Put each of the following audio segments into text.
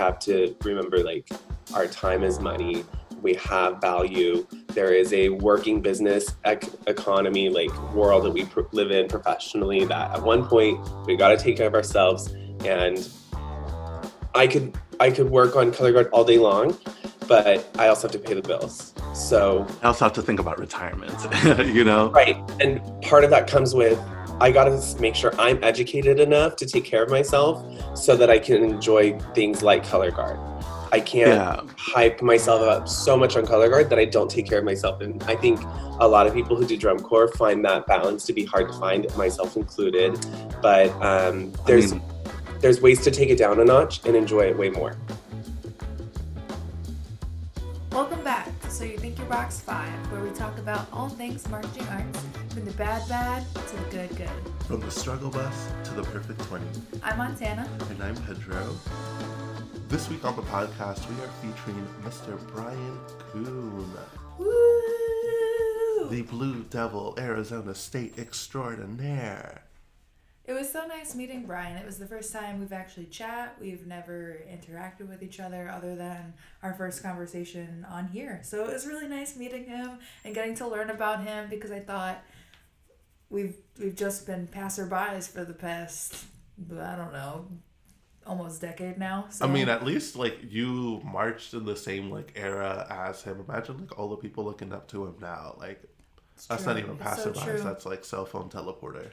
have to remember like our time is money. We have value. There is a working business ec- economy, like world that we pr- live in professionally. That at one point we got to take care of ourselves. And I could I could work on color guard all day long, but I also have to pay the bills. So I also have to think about retirement, you know? Right. And part of that comes with I got to make sure I'm educated enough to take care of myself so that I can enjoy things like color guard. I can't Yeah. hype myself up so much on color guard that I don't take care of myself. And I think a lot of people who do drum corps find that balance to be hard to find, myself included. But um, I there's mean, there's ways to take it down a notch and enjoy it way more. So You Think You're Box 5, where we talk about all things marching arts, from the bad bad to the good good. From the struggle bus to the perfect 20. I'm Montana. And I'm Pedro. This week on the podcast, we are featuring Mr. Brian Kuhn, Woo! the Blue Devil Arizona State extraordinaire. It was so nice meeting Brian. It was the first time we've actually chat. We've never interacted with each other other than our first conversation on here. So it was really nice meeting him and getting to learn about him because I thought we've we've just been passerbys for the past I don't know almost decade now. So I mean, at least like you marched in the same like era as him. Imagine like all the people looking up to him now. Like it's that's not even It's so passerbys. that's like cell phone teleporter.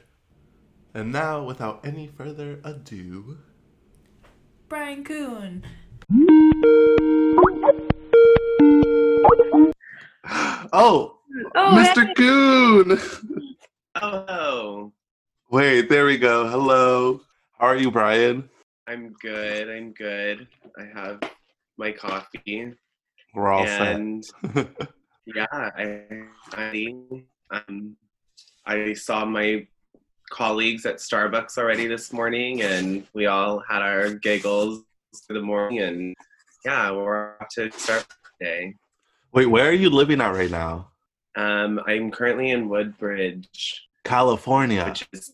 And now, without any further ado, Brian Kuhn. oh, Oh, Mr. Kuhn. Oh, Wait, there we go. Hello. How are you, Brian? I'm good. I'm good. I have my coffee. We're all and set. yeah, I, I um, I saw my colleagues at Starbucks already this morning, and we all had our giggles for the morning, and yeah, we're off to start the day. Wait, where are you living at right now? Um, I'm currently in Woodbridge, California. which is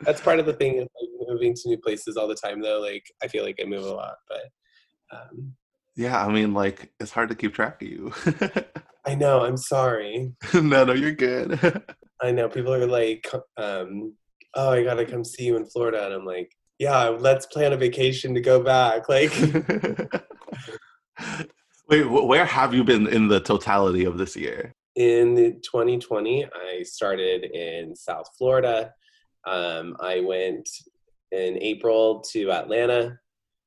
that's part of the thing of like, moving to new places all the time. Though, like I feel like I move a lot, but um, Yeah, I mean, like, it's hard to keep track of you. I know. I'm sorry. no, no, you're good. I know people are like, um, "Oh, I gotta come see you in Florida," and I'm like, "Yeah, let's plan a vacation to go back." Like, Wait, where have you been in the totality of this year? in 2020, I started in South Florida. Um, I went in April to Atlanta,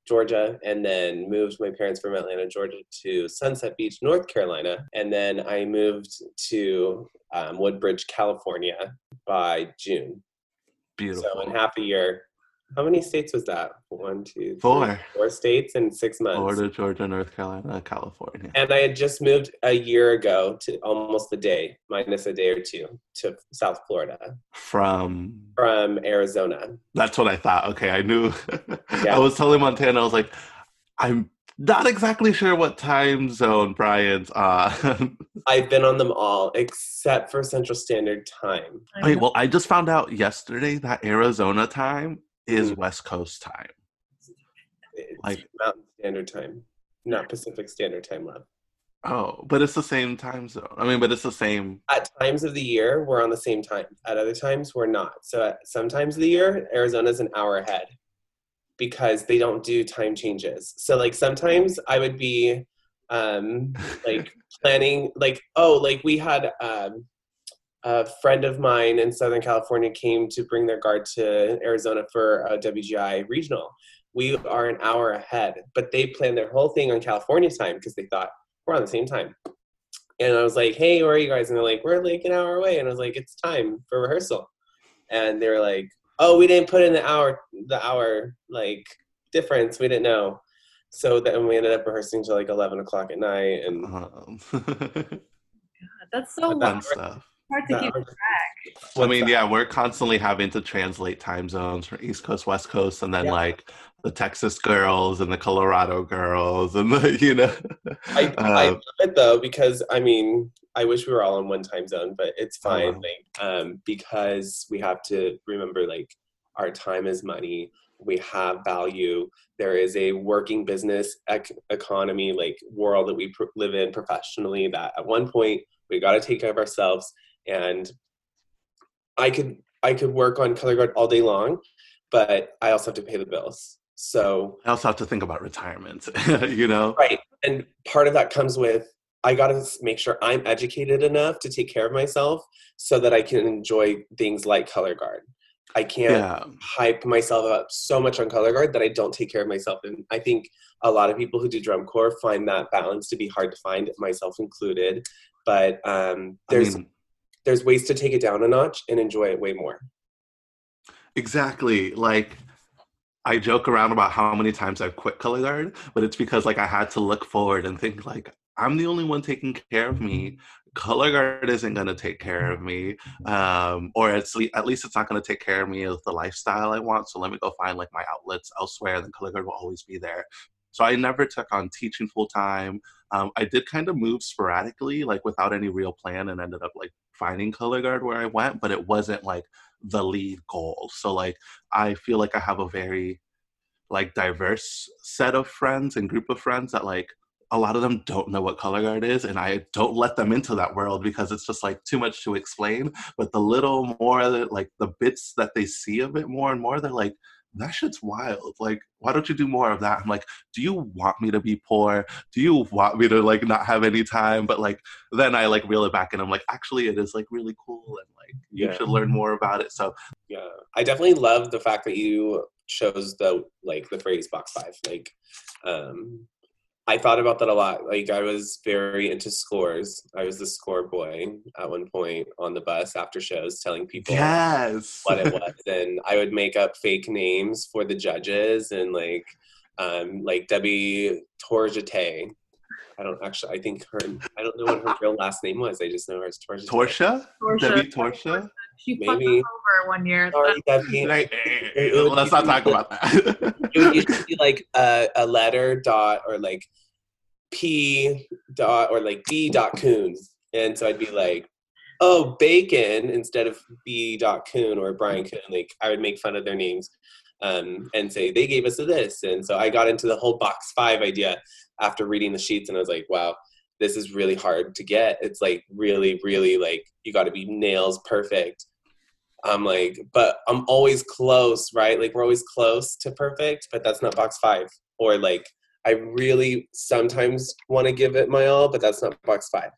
Georgia, and then moved my parents from Atlanta, Georgia to Sunset Beach, North Carolina. And then I moved to um, Woodbridge, California by June. Beautiful. So in half a year, how many states was that? One, two, three, Four. four states in six months. Florida, Georgia, North Carolina, California. And I had just moved a year ago to almost a day, minus a day or two, to South Florida From from Arizona. that's what I thought. Okay, I knew. Yeah. I was telling Montana, I was like, I'm not exactly sure what time zone Brian's on. I've been on them all except for Central Standard Time. Wait, well, I just found out yesterday that Arizona time is Mhm. West Coast time. It's Like- Mountain Standard Time, not Pacific Standard Time, love. Oh, but it's the same time zone. I mean, but it's the same. At times of the year, we're on the same time. At other times, we're not. So at some times of the year, Arizona's an hour ahead because they don't do time changes. So like sometimes I would be um, like planning, like oh, like we had um, a friend of mine in Southern California came to bring their guard to Arizona for a WGI regional. We are an hour ahead, but they planned their whole thing on California time because they thought we're on the same time. And I was like, hey, where are you guys? And they're like, we're like an hour away. And I was like, it's time for rehearsal. And they were like, oh, we didn't put in the hour, the hour like difference. We didn't know. So then we ended up rehearsing till like 11 o'clock at night. And Um, That's so But that- fun stuff. Hard to that- keep I mean, yeah, we're constantly having to translate time zones from East Coast, West Coast, and then Yeah. like the Texas girls and the Colorado girls, and the you know. I, I Uh, love it though because I mean I wish we were all in one time zone, but it's Oh, fine. wow. Like um, because we have to remember like our time is money. we have value there is a working business ec- economy like world that we pr- live in professionally that at one point we got to take care of ourselves and i could i could work on color guard all day long but i also have to pay the bills so I also have to think about retirement, you know? right and part of that comes with i got to make sure i'm educated enough to take care of myself so that i can enjoy things like color guard i can't Yeah. hype myself up so much on color guard that I don't take care of myself. And I think a lot of people who do drum corps find that balance to be hard to find, myself included. But um, I there's mean, there's ways to take it down a notch and enjoy it way more. Exactly. Like I joke around about how many times I've quit color guard, but it's because like I had to look forward and think like I'm the only one taking care of me. Color guard isn't going to take care of me, um, or at least, at least it's not going to take care of me of the lifestyle I want. So let me go find like my outlets elsewhere. Then color guard will always be there. So I never took on teaching full time. Um, I did kind of move sporadically, like without any real plan, and ended up like finding color guard where I went, but it wasn't like the lead goal. So like I feel like I have a very like diverse set of friends and group of friends that like a lot of them don't know what color guard is and I don't let them into that world because it's just like too much to explain. But the little more like the bits that they see of it more and more, they're like, that shit's wild. Like, why don't you do more of that? I'm like, do you want me to be poor? Do you want me to like not have any time? But like then I like reel it back and I'm like, actually it is like really cool and like you Yeah. should learn more about it. So Yeah, I definitely love the fact that you chose the like the phrase box five. Like, um, I thought about that a lot. Like, I was very into scores. I was the score boy at one point on the bus after shows, telling people yes. what it was, and I would make up fake names for the judges and like, um, like Debbie Torjate. I don't actually. I think her. I don't know what her real last name was. I just know her as Torjate. Torsia? Portia. Debbie Torsia? She fucked Maybe. us over one year. Sorry, Debbie. Like, It would let's not talk about that. it would usually be like a, a letter dot or like p dot or like b dot coon and so i'd be like oh bacon instead of b dot coon or brian coon like i would make fun of their names um, and say they gave us this and so i got into the whole box five idea after reading the sheets and i was like wow this is really hard to get it's like really really like you got to be nails perfect I'm like, but I'm always close, right? Like we're always close to perfect, but that's not box five. Or like I really sometimes want to give it my all, but that's not box five.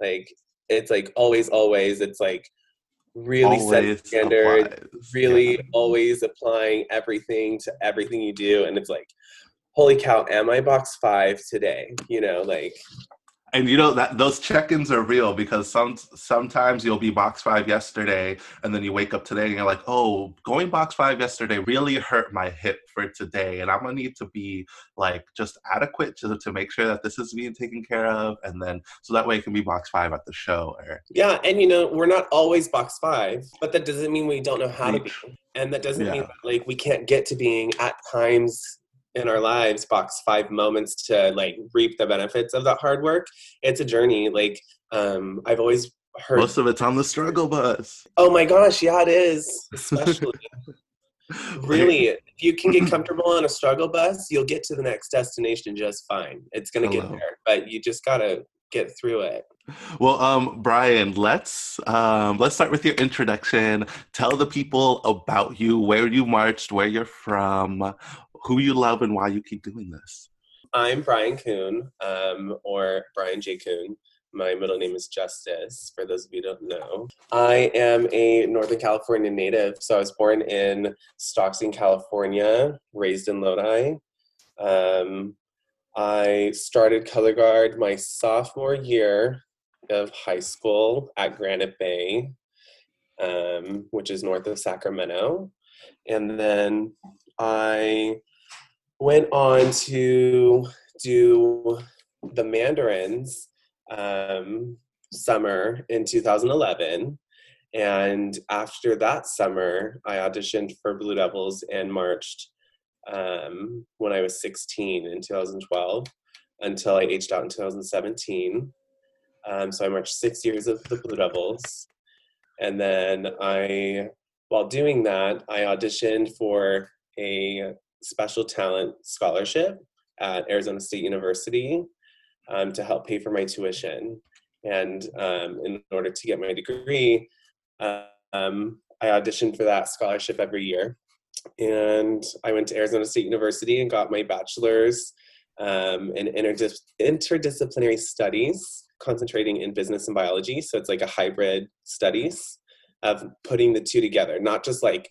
Like it's like always, always. It's like really set Always standard, applies. really Yeah. always applying everything to everything you do, and it's like, holy cow, am I box five today? You know, like And you know that those check-ins are real because some sometimes you'll be box five yesterday, and then you wake up today and you're like, "Oh, going box five yesterday really hurt my hip for today, and I'm gonna need to be like just adequate to to make sure that this is being taken care of, and then so that way it can be box five at the show." Or Yeah, and you know, we're not always box five, but that doesn't mean we don't know how to be. And that doesn't mean that, like we can't get to being at times in our lives box five moments to like reap the benefits of that hard work. It's a journey. Like um I've always heard most of it's on the struggle bus. Oh my gosh, yeah it is. Especially really if you can get comfortable on a struggle bus, you'll get to the next destination just fine. It's gonna get there. But you just gotta get through it. Well, um, Brian, let's um, let's start with your introduction. Tell the people about you, where you marched, where you're from, who you love, and why you keep doing this. I'm Brian Kuhn, um, or Brian J. Kuhn. My middle name is Justice, for those of you who don't know. I am a Northern California native, so I was born in Stockton, California, raised in Lodi. Um, I started color guard my sophomore year of high school at Granite Bay, um, which is north of Sacramento. And then I went on to do the Mandarins um, summer in 2011. And after that summer, I auditioned for Blue Devils and marched um, when I was 16 in 2012 until I aged out in 2017. Um, so I marched six years of the Blue Devils. And then I, while doing that, I auditioned for a special talent scholarship at Arizona State University um, to help pay for my tuition. And um, in order to get my degree, um, I auditioned for that scholarship every year. And I went to Arizona State University and got my bachelor's um, in interdis- interdisciplinary studies, concentrating in business and biology. So it's like a hybrid studies of putting the two together, not just like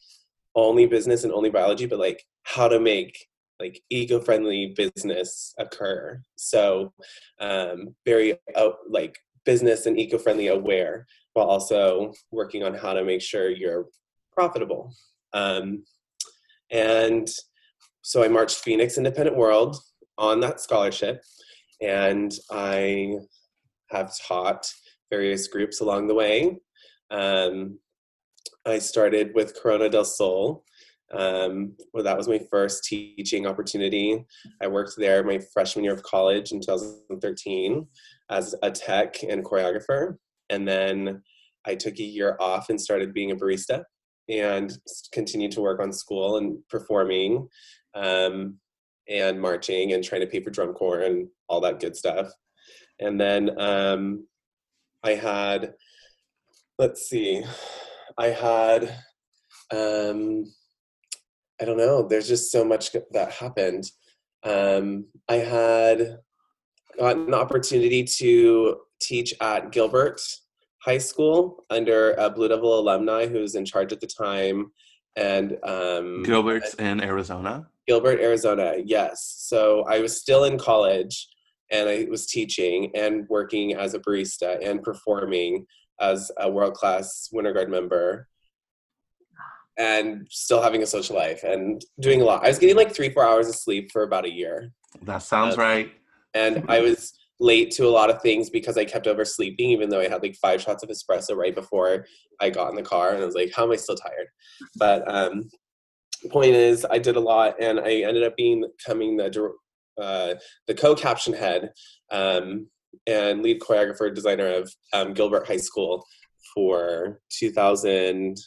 only business and only biology, but like how to make like eco-friendly business occur. So um, very uh, like business and eco-friendly aware, while also working on how to make sure you're profitable. Um, and so I marched Phoenix Independent World on that scholarship, and I have taught various groups along the way. Um, I started with Corona del Sol. Um, well, that was my first teaching opportunity. I worked there my freshman year of college in 2013 as a tech and choreographer. And then I took a year off and started being a barista and continued to work on school and performing um, and marching and trying to pay for drum corps and all that good stuff. And then um, I had, let's see, I had, um, I don't know, there's just so much that happened. Um, I had got an opportunity to teach at Gilbert High School under a Blue Devil alumni who was in charge at the time. And um, Gilbert's in Arizona? Gilbert, Arizona, yes. So I was still in college and I was teaching and working as a barista and performing as a world class Winter Guard member and still having a social life and doing a lot. I was getting like three, four hours of sleep for about a year. That sounds um, right. And I was late to a lot of things because I kept oversleeping, even though I had like five shots of espresso right before I got in the car. And I was like, how am I still tired? But um, point is, I did a lot and I ended up being becoming the, uh, the co caption head um, and lead choreographer designer of um, Gilbert High School for 2000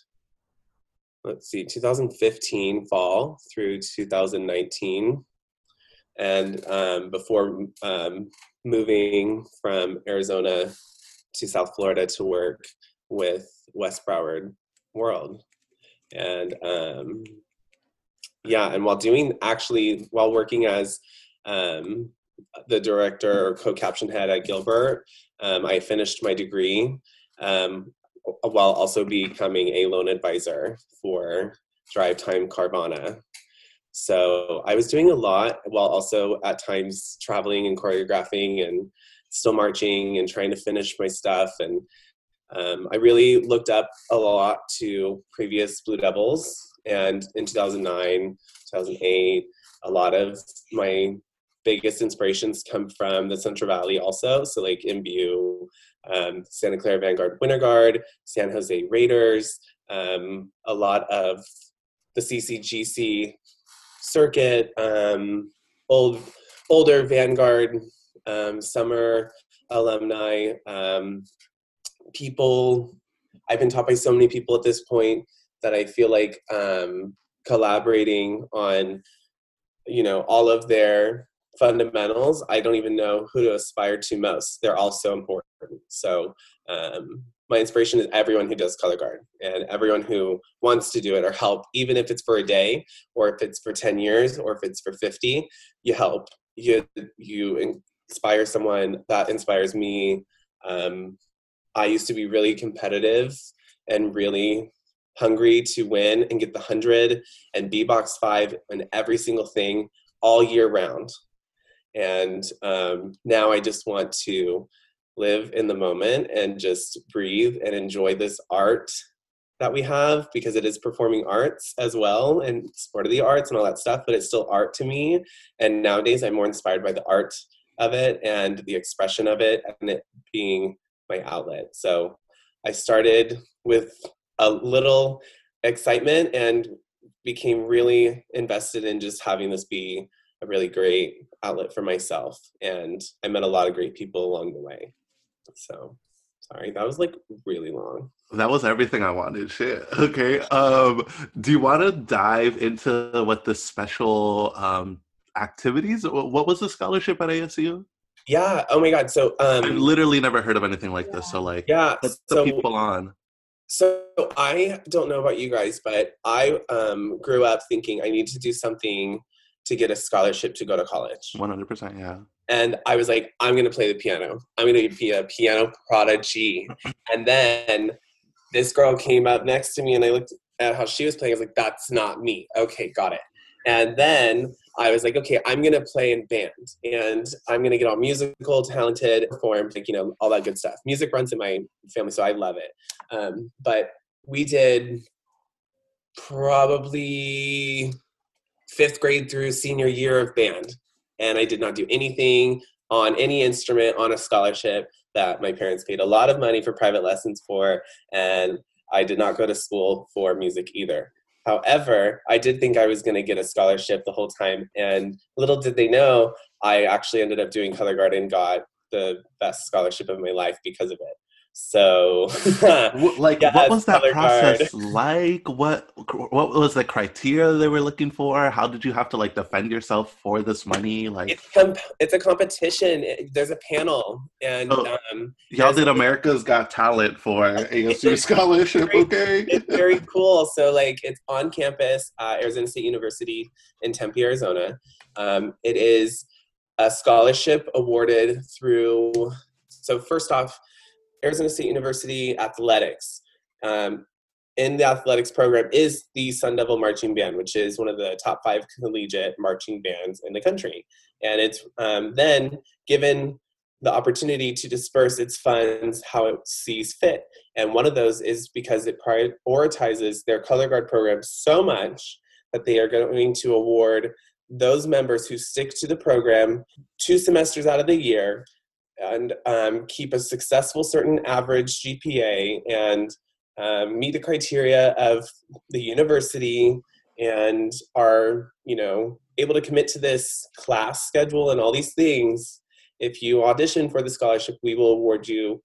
let's see 2015 fall through 2019 and um, before um, moving from arizona to south florida to work with west broward world and um, yeah and while doing actually while working as um, the director or co-caption head at Gilbert. Um, I finished my degree um, while also becoming a loan advisor for Drive Time Carvana. So I was doing a lot while also at times traveling and choreographing and still marching and trying to finish my stuff. And um, I really looked up a lot to previous Blue Devils. And in 2009, 2008, a lot of my biggest inspirations come from the Central Valley also. So like MBU, um, Santa Clara Vanguard Winter Guard, San Jose Raiders, um, a lot of the CCGC circuit, um, old older Vanguard um, summer alumni, um, people. I've been taught by so many people at this point that I feel like um, collaborating on, you know, all of their fundamentals, I don't even know who to aspire to most. They're all so important. So um, my inspiration is everyone who does color guard and everyone who wants to do it or help, even if it's for a day or if it's for 10 years or if it's for 50, you help. You, you inspire someone that inspires me. Um, I used to be really competitive and really hungry to win and get the 100 and B box five and every single thing all year round. And um, now I just want to live in the moment and just breathe and enjoy this art that we have because it is performing arts as well and sport of the arts and all that stuff, but it's still art to me. And nowadays I'm more inspired by the art of it and the expression of it and it being my outlet. So I started with a little excitement and became really invested in just having this be a really great outlet for myself. And I met a lot of great people along the way. So sorry, that was like really long. that was everything I wanted. Shit. Okay. Um, do you want to dive into what the special um, activities? What was the scholarship at ASU? Yeah. Oh my God. So um, I've literally never heard of anything like this. So like, yeah. let's So the people on. So I don't know about you guys, but I um, grew up thinking I need to do something to get a scholarship to go to college. One hundred percent. Yeah. And I was like, I'm going to play the piano. I'm going to be a piano prodigy. And then this girl came up next to me and I looked at how she was playing. I was like, that's not me. Okay, got it. And then I was like, okay, I'm going to play in band and I'm going to get all musical, talented, performed, like, you know, all that good stuff. Music runs in my family, so I love it. Um, but we did probably fifth grade through senior year of band and i did not do anything on any instrument on a scholarship that my parents paid a lot of money for private lessons for and i did not go to school for music either. However i did think i was going to get a scholarship the whole time and little did they know i actually ended up doing color guard and got the best scholarship of my life because of it so Like, Yes, what was that process like? What what was the criteria they were looking for? How did you have to like defend yourself for this money? Like, it's comp- it's a competition. It- there's a panel, and Oh. um, y'all did America's Got Talent for ASU scholarship, very- okay? it's very cool. So like it's on campus, uh, Arizona State University in Tempe, Arizona. Um, it is a scholarship awarded through. So first off, Arizona State University athletics. Um, in the athletics program is the Sun Devil Marching Band, which is one of the top five collegiate marching bands in the country. And it's um, then given the opportunity to disperse its funds how it sees fit. And one of those is because it prioritizes their color guard program so much that they are going to award those members who stick to the program two semesters out of the year and um, keep a successful certain average GPA and um, meet the criteria of the university and are you know able to commit to this class schedule and all these things. If you audition for the scholarship we will award you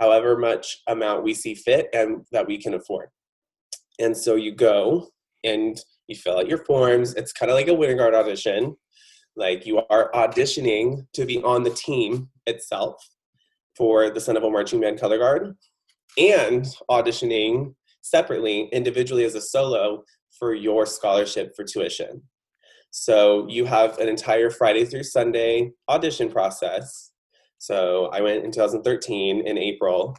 however much amount we see fit and that we can afford. And so you go and you fill out your forms. It's kind of like a winter guard audition. Like you are auditioning to be on the team itself for the Sun Devil Marching Band Color Guard and auditioning separately, individually as a solo for your scholarship for tuition. So you have an entire Friday through Sunday audition process. So I went in 2013 in April,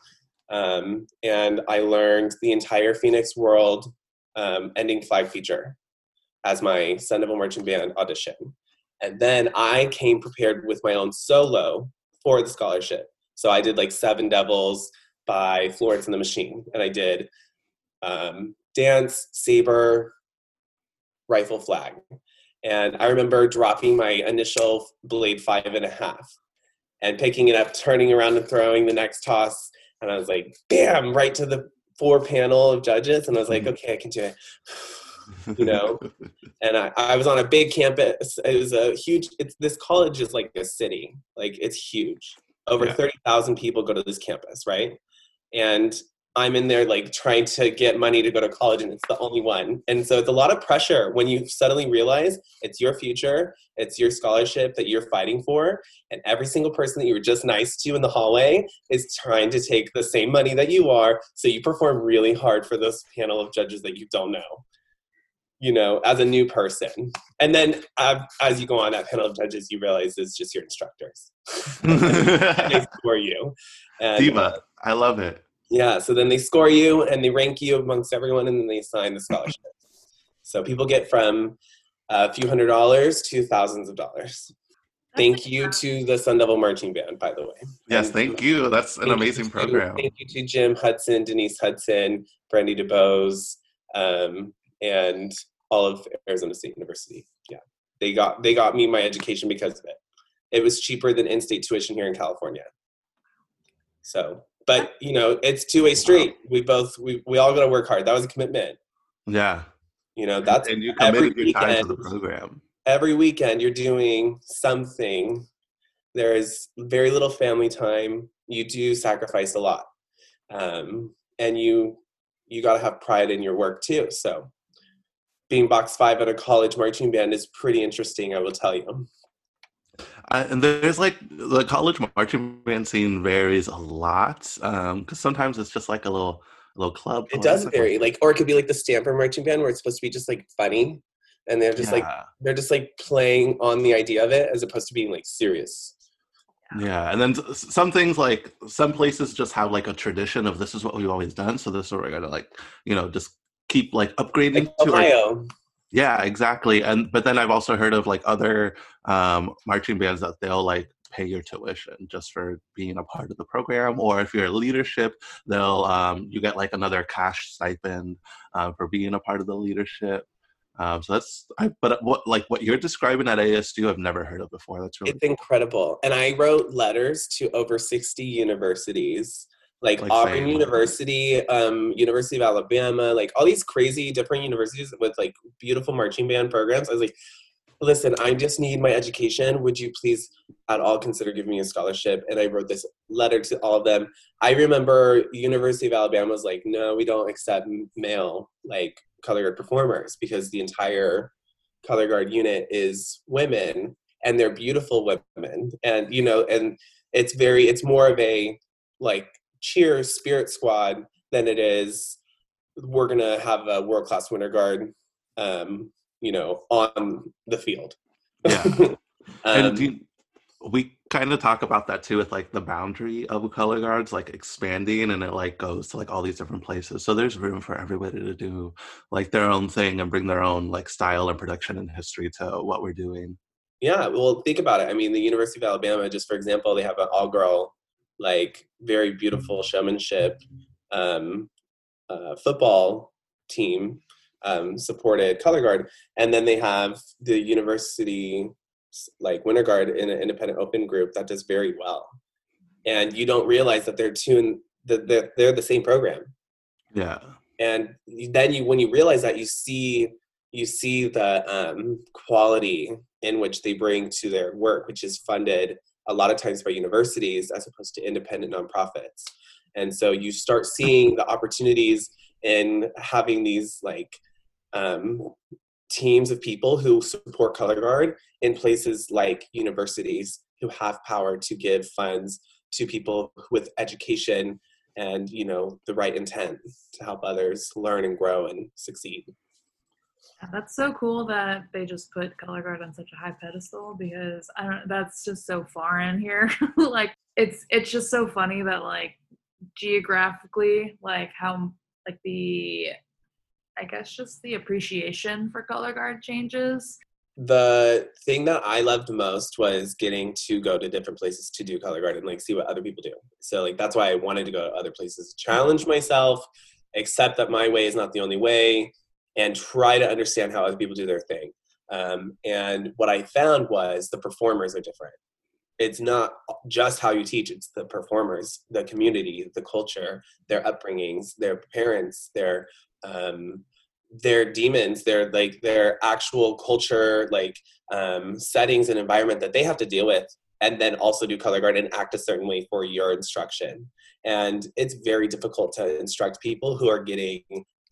um, and I learned the entire Phoenix World um, ending flag feature as my Sun Devil Marching Band audition. And then I came prepared with my own solo for the scholarship. So I did like Seven Devils by Florence and the Machine, and I did um, dance, saber, rifle, flag. And I remember dropping my initial blade five and a half and picking it up, turning around and throwing the next toss. And I was like, bam, right to the four panel of judges. And I was like, okay, I can do it. You know? and I, I was on a big campus. It was a huge. It's this college is like a city. Like it's huge. Over Yeah. thirty thousand people go to this campus, right? And I'm in there like trying to get money to go to college, and it's the only one. And so it's a lot of pressure when you suddenly realize it's your future, it's your scholarship that you're fighting for, and every single person that you were just nice to in the hallway is trying to take the same money that you are. So you perform really hard for this panel of judges that you don't know you know, as a new person. And then uh, as you go on that panel of judges, you realize it's just your instructors. they score you. And, uh, Diva, I love it. yeah, so then they score you and they rank you amongst everyone and then they assign the scholarship. so people get from a few hundred dollars to thousands of dollars. Thank you to the Sun Devil Marching Band, by the way. Yes, And thank you. That's an thank you amazing to- program. Thank you to Jim Hudson, Denise Hudson, Brandy DeBose, um, and all of Arizona State University. Yeah, they got they got me my education because of it. It was cheaper than in-state tuition here in California. So, but you know, it's two-way street. We both we we all got to work hard. That was a commitment. Yeah. You know, that's and you committed your time to the program. every weekend you're doing something there is very little family time you do sacrifice a lot um, and you you got to have pride in your work too so being box five at a college marching band is pretty interesting i will tell you. Uh, and there's like the college marching band scene varies a lot because sometimes it's just like a little a little club. it does vary like or it could be like the stanford marching band where it's supposed to be just like funny and they're just like they're just like playing on the idea of it as opposed to being like serious. Yeah, and then some things like some places just have like a tradition of this is what we've always done, so this is what we're gonna like, you know, just keep like upgrading like to. Like, ohio yeah, exactly. And but then I've also heard of like other um, marching bands that they'll like pay your tuition just for being a part of the program, or if you're a leadership, they'll um, you get like another cash stipend uh, for being a part of the leadership. Um, so that's I, but what like what you're describing at ASU, I've never heard of before. That's really It's incredible. And I wrote letters to over 60 universities, like, Like Auburn like- University, um, University of Alabama, like all these crazy different universities with like beautiful marching band programs. I was like, listen, I just need my education. Would you please at all consider giving me a scholarship? And I wrote this letter to all of them. I remember University of Alabama was like, no, we don't accept male like color guard performers because the entire color guard unit is women and they're beautiful women and you know and it's very it's more of a like cheer spirit squad than it is we're gonna have a world class winter guard um you know on the field Yeah. um, and you- we kind of talk about that too with like the boundary of color guards like expanding and it like goes to like all these different places so there's room for everybody to do like their own thing and bring their own like style and production and history to what we're doing Yeah, well, think about it. I mean, the University of Alabama, just for example, they have an all-girl, like very beautiful showmanship um, uh, football team, um, supported color guard, and then they have the university like winter guard in an independent open group that does very well, and you don't realize that they're two in, that they're, they're the same program. Yeah. And then you when you realize that you see you see the um, quality in which they bring to their work which is funded a lot of times by universities as opposed to independent nonprofits. And so you start seeing the opportunities in having these like um, teams of people who support color guard in places like universities who have power to give funds to people with education and you know the right intent to help others learn and grow and succeed That's so cool that they just put color guard on such a high pedestal because I don't that's just so foreign here. like it's it's just so funny that like geographically like how like the I guess just the appreciation for color guard changes. the thing that i loved most was getting to go to different places to do color guard and like see what other people do so like that's why i wanted to go to other places challenge myself accept that my way is not the only way and try to understand how other people do their thing. Um, and what i found was the performers are different. It's not just how you teach it's the performers the community the culture their upbringings their parents their um, their demons their like their actual culture like um, settings and environment that they have to deal with and then also do color guard and act a certain way for your instruction. And it's very difficult to instruct people who are getting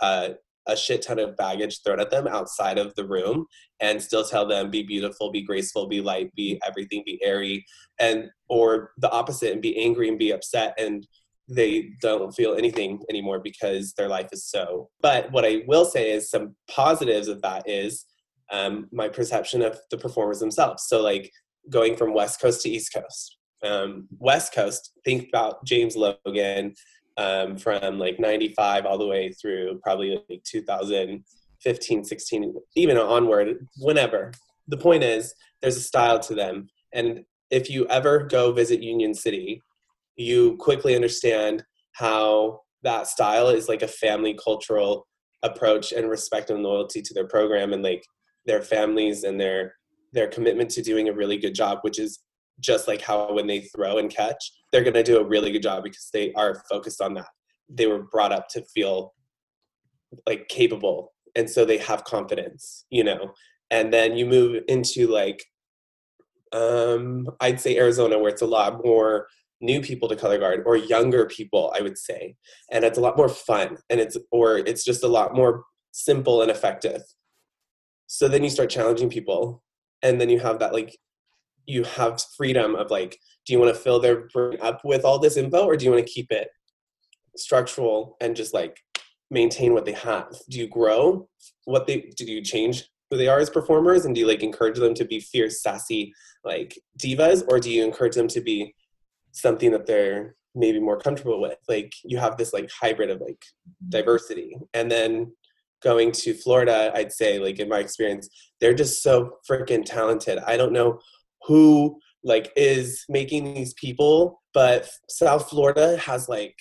uh, a shit ton of baggage thrown at them outside of the room and still tell them be beautiful be graceful be light be everything be airy and or the opposite and be angry and be upset and they don't feel anything anymore because their life is so. But what i will say is some positives of that is um, my perception of the performers themselves. So like going from west coast to east coast. Um, west coast think about james logan um, from like 95 all the way through probably like 2015 16 even onward whenever. The point is there's a style to them. And if you ever go visit union city you quickly understand how that style is like a family cultural approach and respect and loyalty to their program and like their families and their their commitment to doing a really good job which is just like how when they throw and catch they're going to do a really good job because they are focused on that. They were brought up to feel like capable and so they have confidence you know? And then you move into like um i'd say arizona where it's a lot more new people to color guard or younger people i would say. And it's a lot more fun and it's or it's just a lot more simple and effective. So then you start challenging people and then you have that like you have freedom of like do you want to fill their brain up with all this info or do you want to keep it structural and just like maintain what they have? Do you grow what they do you change who they are as performers and do you like encourage them to be fierce sassy like divas or do you encourage them to be something that they're maybe more comfortable with? Like you have this like hybrid of like mm-hmm. diversity. And then going to florida i'd say like in my experience they're just so freaking talented. I don't know who like is making these people but south florida has like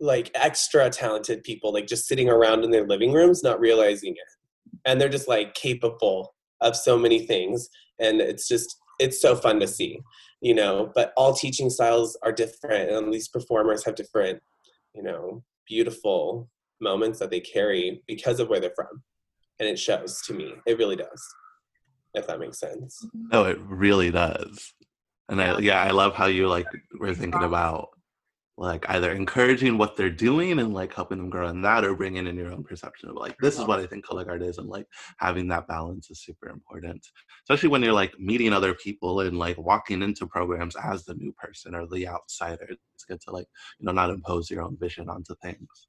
like extra talented people like just sitting around in their living rooms not realizing it. And they're just like capable of so many things and it's just it's so fun to see you know? But all teaching styles are different and these performers have different you know beautiful moments that they carry because of where they're from. And it shows to me. It really does if that makes sense No, it really does. And I yeah, I love how you like were thinking about like either encouraging what they're doing and like helping them grow in that or bringing in your own perception of like this is what I think color guard is and like having that balance is super important. Especially when you're like meeting other people and like walking into programs as the new person or the outsider. It's good to like, you know, not impose your own vision onto things.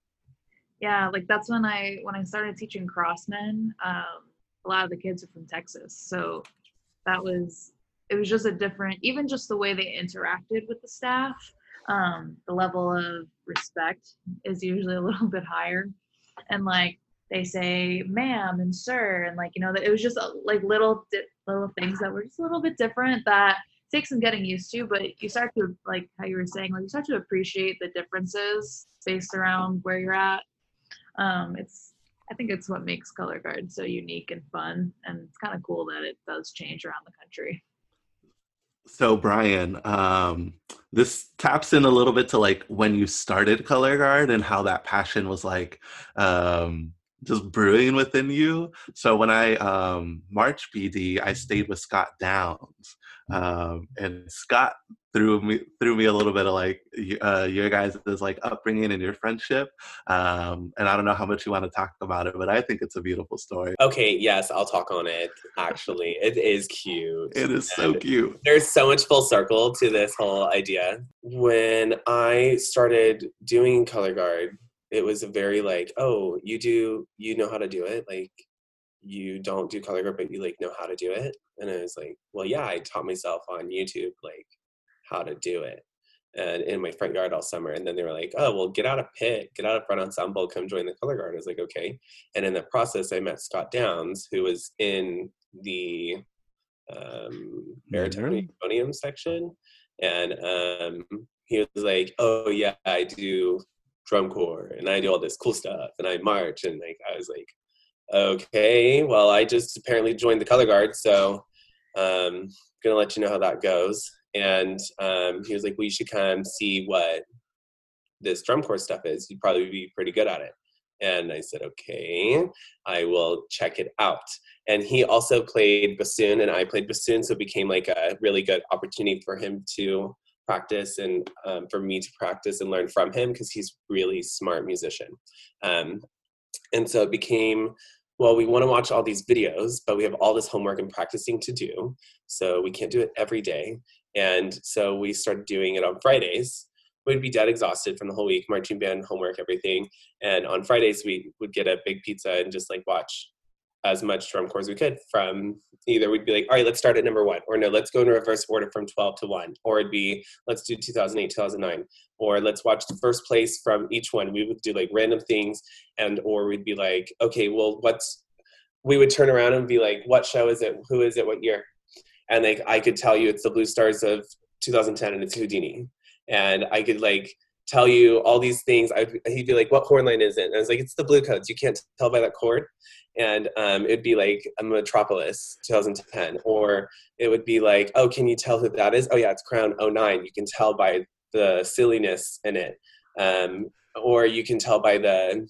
yeah like that's when i when i started teaching crossmen um, a lot of the kids are from texas so that was it was just a different even just the way they interacted with the staff um, the level of respect is usually a little bit higher. And like they say ma'am and sir and like you know that it was just uh, like little little things that were just a little bit different that takes some getting used to but you start to like how you were saying like you start to appreciate the differences based around where you're at. Um, it's I think it's what makes color guard so unique and fun, and it's kind of cool that it does change around the country. So Brian, um, this taps in a little bit to like when you started Color Guard and how that passion was like um, just brewing within you. So when I um, March BD, I stayed with Scott Downs, um, and Scott threw me threw me a little bit of like uh, your guys' like upbringing and your friendship. Um, and I don't know how much you want to talk about it, but I think it's a beautiful story. okay yes i'll talk on it actually it is cute It is so cute. there's so much full circle to this whole idea. When I started doing color guard, it was a very like, oh, you do, you know how to do it. Like, you don't do color guard, but you like know how to do it. And I was like, well, yeah, I taught myself on YouTube like how to do it, and in my front yard all summer. And then they were like, oh, well, get out of pit, get out of front ensemble, come join the color guard. I was like, okay. And in the process, I met Scott Downs, who was in the um, baritone euphonium section, and um, he was like, "Oh yeah, I do drum corps and I do all this cool stuff and I march." And like I was like, "Okay, well, I just apparently joined the color guard, so um, gonna let you know how that goes." And um, he was like, "Well, you should come see what this drum corps stuff is. You'd probably be pretty good at it." And I said, "Okay, I will check it out." and he also played bassoon and i played bassoon so it became like a really good opportunity for him to practice and um, for me to practice and learn from him because he's really smart musician um, and so it became well we want to watch all these videos but we have all this homework and practicing to do so we can't do it every day and so we started doing it on fridays we'd be dead exhausted from the whole week marching band homework everything and on fridays we would get a big pizza and just like watch as much drum corps as we could from either we'd be like, all right, let's start at number one, or no, let's go in reverse order from 12 to one, or it'd be, let's do 2008, 2009, or let's watch the first place from each one. We would do like random things, and or we'd be like, okay, well, what's, we would turn around and be like, what show is it? Who is it? What year? And like, I could tell you it's the Blue Stars of 2010 and it's Houdini. And I could like, tell you all these things. I, he'd be like, "What horn line is it?" And I was like, "It's the Blue Coats. You can't tell by that chord." And um, it'd be like a Metropolis 2010, or it would be like, "Oh, can you tell who that is?" Oh yeah, it's Crown 09. You can tell by the silliness in it, um, or you can tell by the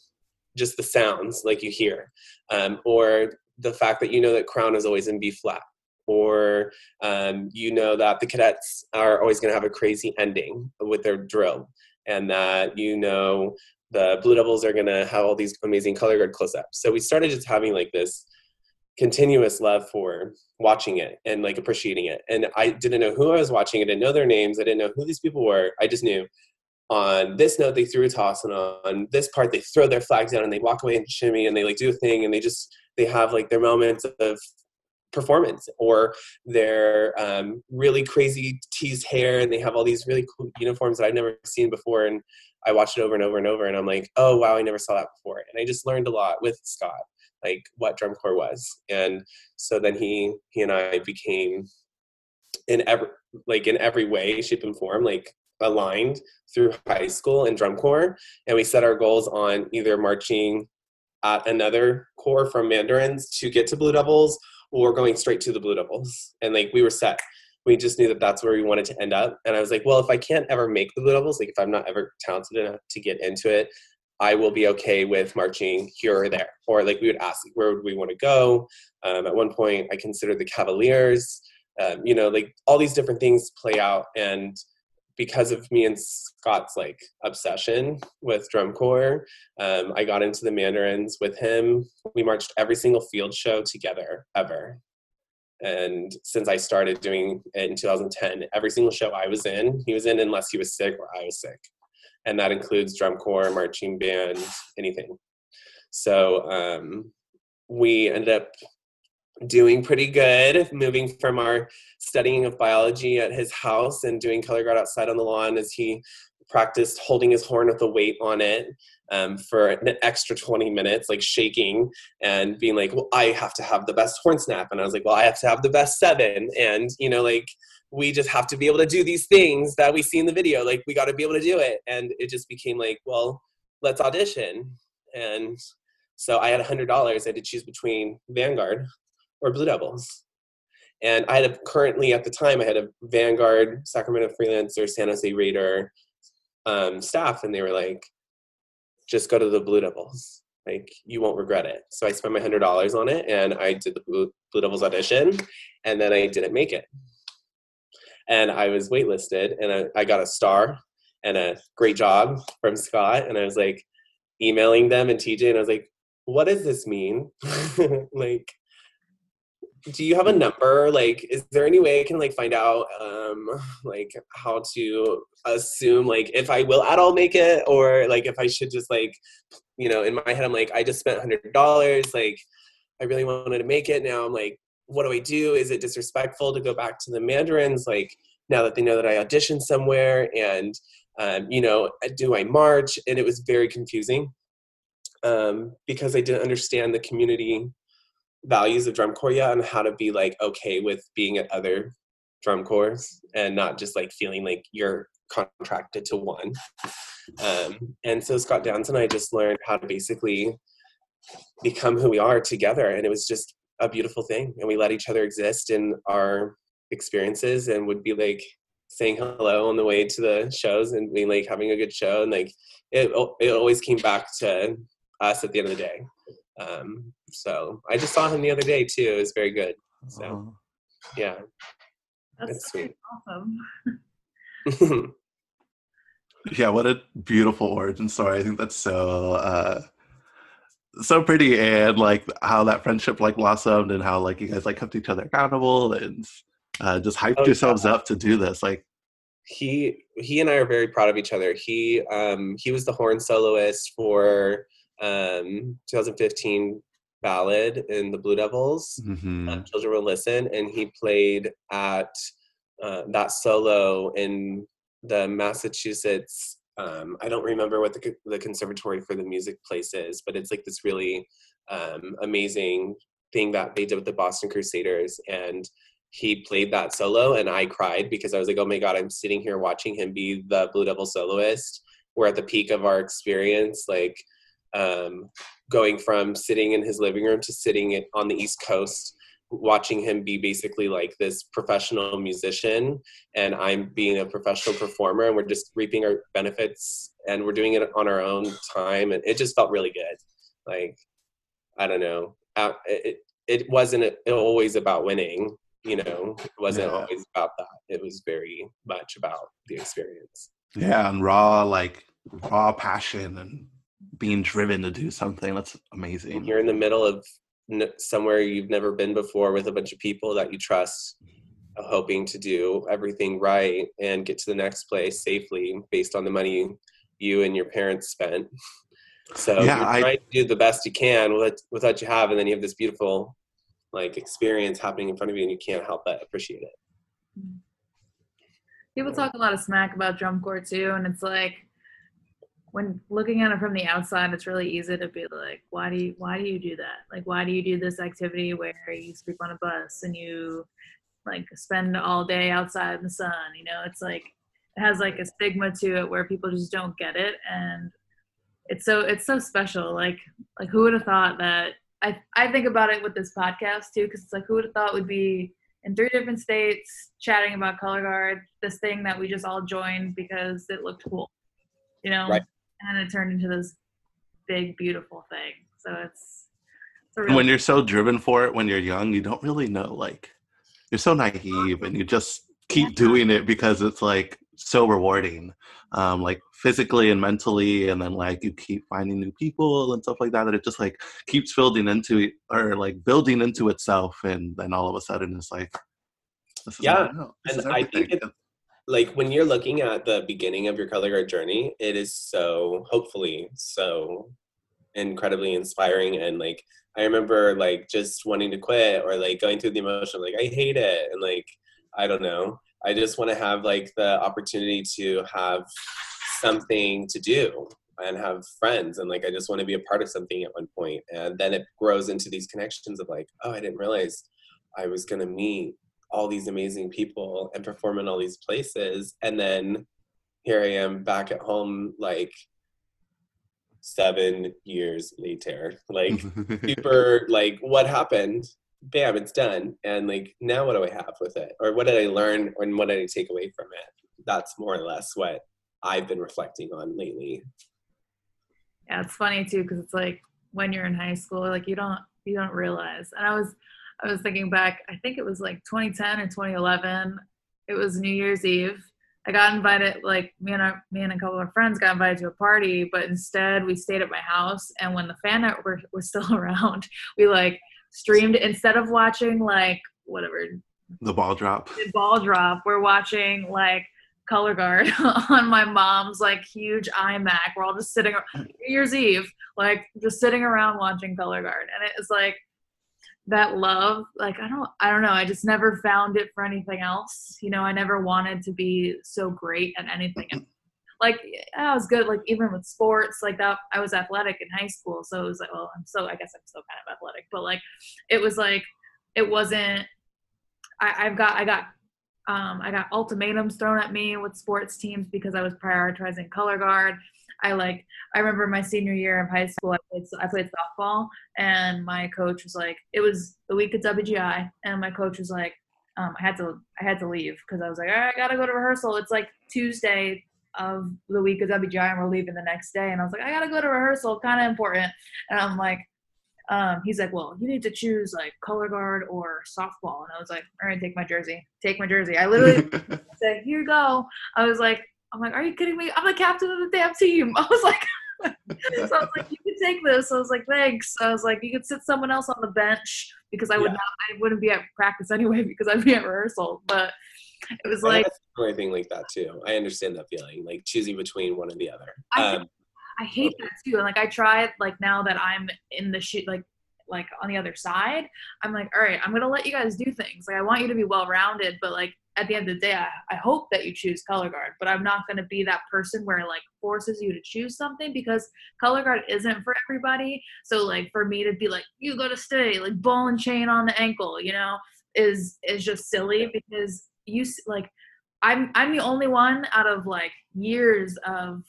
just the sounds like you hear, um, or the fact that you know that Crown is always in B flat, or um, you know that the cadets are always going to have a crazy ending with their drill, and that you know the Blue Devils are going to have all these amazing color guard close ups. So we started just having like this continuous love for watching it and like appreciating it. And I didn't know who I was watching. I didn't know their names. I didn't know who these people were. I just knew on this note they threw a toss and on this part they throw their flags down and they walk away and shimmy and they like do a thing and they just they have like their moments of performance or their um, really crazy teased hair and they have all these really cool uniforms that I've never seen before and I watched it over and over and over and I'm like oh wow I never saw that before. And I just learned a lot with Scott like what drum corps was. And so then he he and i became in every like in every way shape and form like aligned through high school and drum corps. And we set our goals on either marching at another corps from mandarins to get to blue devils or going straight to the blue devils and like we were set we just knew that that's where we wanted to end up and i was like well if i can't ever make the blue devils like if i'm not ever talented enough to get into it I will be okay with marching here or there. Or like we would ask, where would we want to go? Um, at one point, I considered the Cavaliers. Um, you know, like all these different things play out, and because of me and Scott's like obsession with drum corps, um, I got into the Mandarins with him. We marched every single field show together ever. And since I started doing it in 2010, every single show I was in, he was in unless he was sick or I was sick and that includes drum corps, marching band, anything. So um, we ended up doing pretty good, moving from our studying of biology at his house and doing color guard outside on the lawn as he practiced holding his horn with a weight on it um, for an extra 20 minutes, like shaking and being like, well, I have to have the best horn snap. And I was like, well, I have to have the best seven. And, you know, like, we just have to be able to do these things that we see in the video. Like we got to be able to do it. And it just became like, well, let's audition. And so I had a hundred dollars. I had to choose between Vanguard or Blue Devils. And I had a, currently at the time I had a Vanguard, Sacramento Freelancer, San Jose Raider um, staff, and they were like, "Just go to the Blue Devils. Like you won't regret it." So I spent my hundred dollars on it, and I did the Blue, Blue Devils audition, and then I didn't make it and I was waitlisted, and I, I got a star and a great job from Scott, and I was like emailing them and TJ, and I was like, "What does this mean? like, do you have a number? Like, is there any way I can like find out, um, like how to assume like if I will at all make it, or like if I should just like, you know, in my head I'm like, I just spent hundred dollars, like." I really wanted to make it. Now I'm like, what do I do? Is it disrespectful to go back to the Mandarins? Like now that they know that I auditioned somewhere and, um, you know, do I march? And it was very confusing um, because I didn't understand the community values of drum corps yet and how to be like okay with being at other drum corps and not just like feeling like you're contracted to one. Um, and so Scott Downs and I just learned how to basically become who we are together. And it was just a beautiful thing and we let each other exist in our experiences and would be like saying hello on the way to the shows and being like having a good show and like it it always came back to us at the end of the day um, so i just saw him the other day too. It was very good. So yeah. That's sweet. awesome. Yeah what a beautiful origin story. I think that's so uh so pretty and like how that friendship like blossomed and how like you guys like kept each other accountable and uh, just hyped oh, yourselves yeah. up to do this like he he and i are very proud of each other. He um he was the horn soloist for um 2015 ballad in the blue devils mm-hmm. um, children will listen and he played at uh, that solo in the massachusetts um, I don't remember what the, the Conservatory for the Music place is, but it's like this really um, amazing thing that they did with the Boston Crusaders. And he played that solo, and I cried because I was like, oh my God, I'm sitting here watching him be the Blue Devil soloist. We're at the peak of our experience, like um, going from sitting in his living room to sitting on the East Coast watching him be basically like this professional musician and I'm being a professional performer and we're just reaping our benefits and we're doing it on our own time and it just felt really good. Like I don't know, it it wasn't always about winning. you know, it wasn't Yeah. always about that. It was very much about the experience. Yeah, and raw like raw passion and being driven to do something. That's amazing. you're in the middle of n- somewhere you've never been before with a bunch of people that you trust, uh, hoping to do everything right and get to the next place safely based on the money you and your parents spent. So Yeah, you're I- trying to do the best you can with with what you have, and then you have this beautiful like experience happening in front of you, and you can't help but appreciate it. People talk a lot of smack about drum corps too, and it's like when looking at it from the outside, it's really easy to be like, why do you why do you do that? Like why do you do this activity where you sleep on a bus and you like spend all day outside in the sun? You know, it's like it has like a stigma to it where people just don't get it and it's so it's so special. Like like who would have thought that I I think about it with this podcast too, because it's like who would have thought would be in three different states chatting about color guard this thing that we just all joined because it looked cool you know Right. And it turned into this big beautiful thing so it's, it's a real when you're so driven for it when you're young, you don't really know like you're so naive and you just keep doing it because it's like so rewarding. Um like physically and mentally and then like you keep finding new people and stuff like that that it just like keeps building into it or like building into itself and then all of a sudden it's like this is Yeah, know. This and is I think it- like when you're looking at the beginning of your color guard journey it is so hopefully so incredibly inspiring and like i remember like just wanting to quit or like going through the emotion like i hate it and like i don't know. I just want to have like the opportunity to have something to do and have friends and like i just want to be a part of something at one point and then it grows into these connections of like oh i didn't realize i was going to meet all these amazing people and perform in all these places. And then here i am back at home like seven years later. Like super like what happened? Bam it's done. And like now what do i have with it? Or what did i learn and what did i take away from it? That's more or less what i've been reflecting on lately. Yeah it's funny too because it's like when you're in high school like you don't you don't realize. And i was i was thinking back i think it was like 2010 or 2011 it was new year's eve. I got invited like me and our, me and a couple of friends got invited to a party but instead we stayed at my house and when the fan network was still around we like streamed instead of watching like whatever. The ball drop. the ball drop we're watching like color guard on my mom's like huge imac. We're all just sitting new year's eve like just sitting around watching color guard and it was like that love like i don't i don't know i just never found it for anything else you know i never wanted to be so great at anything like eh, i was good like even with sports like that i was athletic in high school so it was like well i'm so i guess i'm still kind of athletic but like it was like it wasn't I, I've got I got um, I got ultimatums thrown at me with sports teams because I was prioritizing color guard. I like I remember my senior year of high school I played I played softball and my coach was like it was the week of WGI and my coach was like um, I had to I had to leave because I was like I gotta go to rehearsal. It's like Tuesday of the week of WGI and we're leaving the next day and I was like I gotta go to rehearsal, kind of important. And I'm like um, he's like, well, you need to choose like color guard or softball. And I was like, all right, take my jersey. Take my jersey. I literally said, here you go. I was like, I'm like, are you kidding me? I'm the captain of the damn team. I was like, so I was like, you can take this. I was like, thanks. I was like, you could sit someone else on the bench because I would Yeah. not, I wouldn't be at practice anyway because I'd be at rehearsal. But it was I like, had a similar thing like that too i understand that feeling like choosing between one or the other I um, I hate that too. And like I try like now that I'm in the shit like like on the other side, I'm like, all right, I'm gonna let you guys do things. Like I want you to be well rounded, but like at the end of the day, I, I hope that you choose color guard, but I'm not gonna be that person where like forces you to choose something because color guard isn't for everybody. So like for me to be like, you gotta stay, like ball and chain on the ankle, you know, is is just silly because you like I'm I'm the only one out of like years of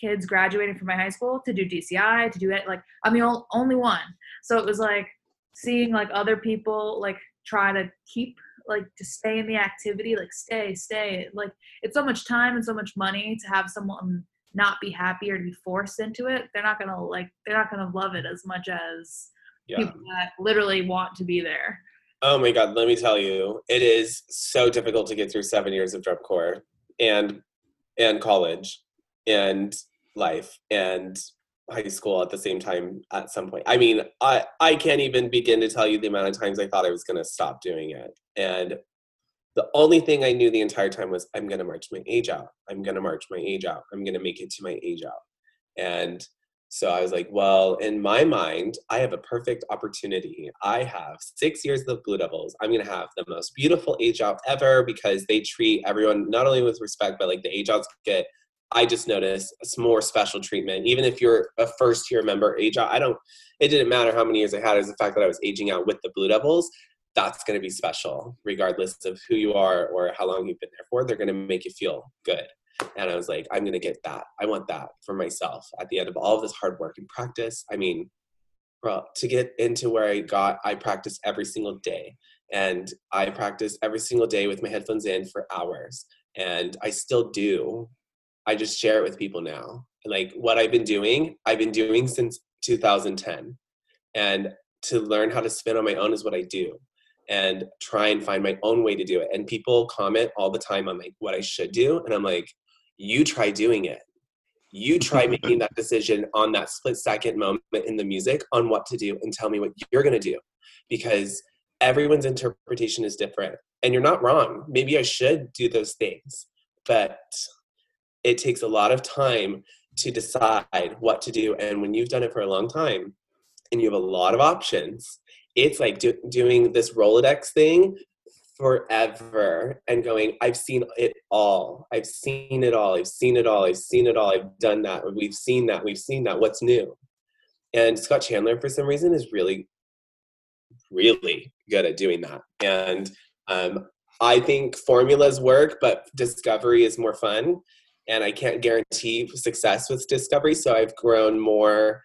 kids graduating from my high school to do DCI to do it like I'm the only one. So it was like seeing like other people like try to keep like to stay in the activity like stay stay like it's so much time and so much money to have someone not be happy or to be forced into it they're not gonna like they're not gonna love it as much as yeah people that literally want to be there Oh my god, let me tell you, it is so difficult to get through seven years of drum corps and and college and life and high school at the same time at some point. I mean, I I can't even begin to tell you the amount of times I thought I was going to stop doing it. And the only thing I knew the entire time was I'm going to march my age out. I'm going to march my age out. I'm going to make it to my age out. And so I was like, well, in my mind, I have a perfect opportunity. I have six years of Blue Devils. I'm going to have the most beautiful age out ever because they treat everyone not only with respect, but like the age outs get I just noticed some more special treatment. Even if you're a first year member age out, I don't, it didn't matter how many years I had, it was the fact that I was aging out with the Blue Devils. That's going to be special, regardless of who you are or how long you've been there for. They're going to make you feel good. And I was like, I'm going to get that. I want that for myself at the end of all of this hard work and practice. I mean, well, to get into where I got, I practice every single day. And I practice every single day with my headphones in for hours. And I still do I just share it with people now. Like what I've been doing, I've been doing since 2010. And to learn how to spin on my own is what I do and try and find my own way to do it. And people comment all the time on like what I should do. And I'm like, you try doing it. You try making that decision on that split second moment in the music on what to do and tell me what you're going to do. Because everyone's interpretation is different. And you're not wrong. Maybe I should do those things. But it takes a lot of time to decide what to do. And when you've done it for a long time and you have a lot of options, it's like do, doing this Rolodex thing forever and going, I've seen it all. I've seen it all. I've seen it all. I've seen it all. I've done that. We've seen that. We've seen that. What's new? And Scott Chandler, for some reason, is really, really good at doing that. And um, I think formulas work, but discovery is more fun and I can't guarantee success with discovery. So I've grown more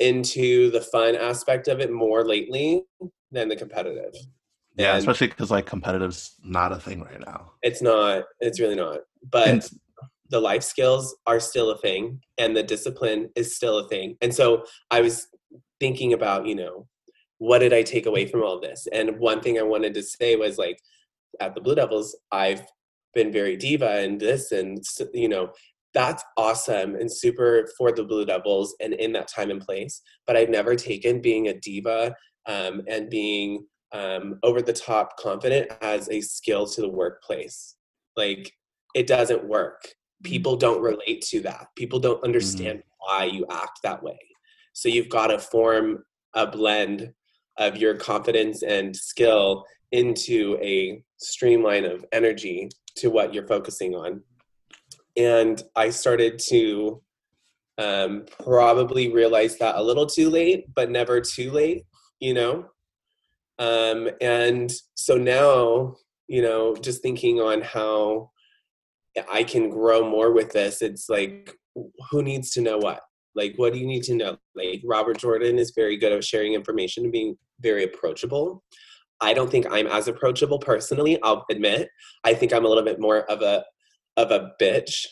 into the fun aspect of it more lately than the competitive. Yeah, and especially because like competitive's not a thing right now. It's not. It's really not. But and, the life skills are still a thing, and the discipline is still a thing. And so I was thinking about, you know, what did I take away from all this? And one thing I wanted to say was like, at the Blue Devils, I've been very diva and this and you know that's awesome and super for the blue devils and in that time and place but i've never taken being a diva um, and being um, over the top confident as a skill to the workplace like it doesn't work mm-hmm. people don't relate to that people don't understand mm-hmm. why you act that way so you've got to form a blend of your confidence and skill into a streamline of energy to what you're focusing on. And I started to um, probably realize that a little too late, but never too late, you know? Um, and so now, you know, just thinking on how I can grow more with this, it's like, who needs to know what? Like, what do you need to know? Like, Robert Jordan is very good at sharing information and being very approachable. I don't think I'm as approachable personally. I'll admit. I think I'm a little bit more of a of a bitch.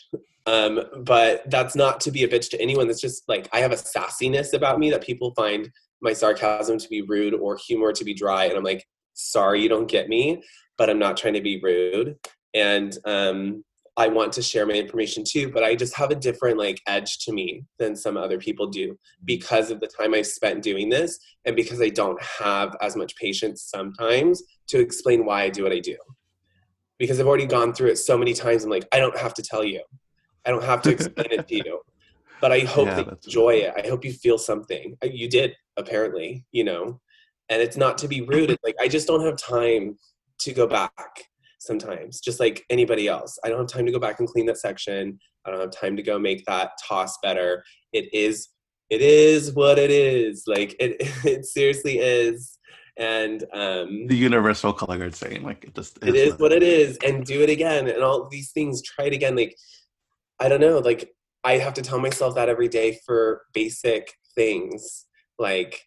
Um, but that's not to be a bitch to anyone. That's just like I have a sassiness about me that people find my sarcasm to be rude or humor to be dry, and I'm like, sorry, you don't get me, but I'm not trying to be rude. And um, I want to share my information too, but I just have a different like edge to me than some other people do because of the time I spent doing this and because I don't have as much patience sometimes to explain why I do what I do. Because I've already gone through it so many times, I'm like, I don't have to tell you. I don't have to explain it to you. But I hope yeah, that you enjoy it. I hope you feel something. Uh, you did, apparently, you know. And it's not to be rude. It's like I just don't have time to go back sometimes, just like anybody else. I don't have time to go back and clean that section. I don't have time to go make that toss better. It is it is what it is. Like it it seriously is. And um the universal color guard saying like it just is it is what it is and do it again and all these things, try it again. Like I don't know, like I have to tell myself that every day for basic things. Like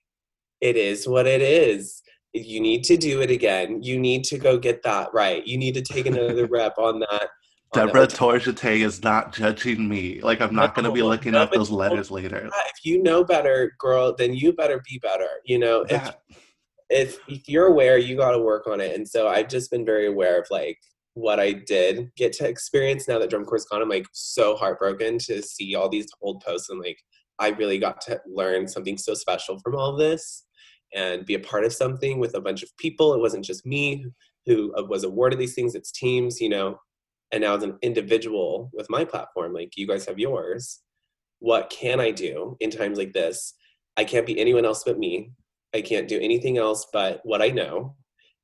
it is what it is you need to do it again. You need to go get that right. You need to take another rep on that. Deborah Torjate is not judging me. Like I'm not no, going to be looking no, up those letters later. If you know better, girl, then you better be better. You know, yeah. if if you're aware, you got to work on it. And so I've just been very aware of like what I did get to experience now that drum corps gone. I'm like so heartbroken to see all these old posts and like I really got to learn something so special from all this and be a part of something with a bunch of people. It wasn't just me who uh, was awarded these things, it's teams, you know. And now as an individual with my platform, like you guys have yours, what can I do in times like this? I can't be anyone else but me. I can't do anything else but what I know.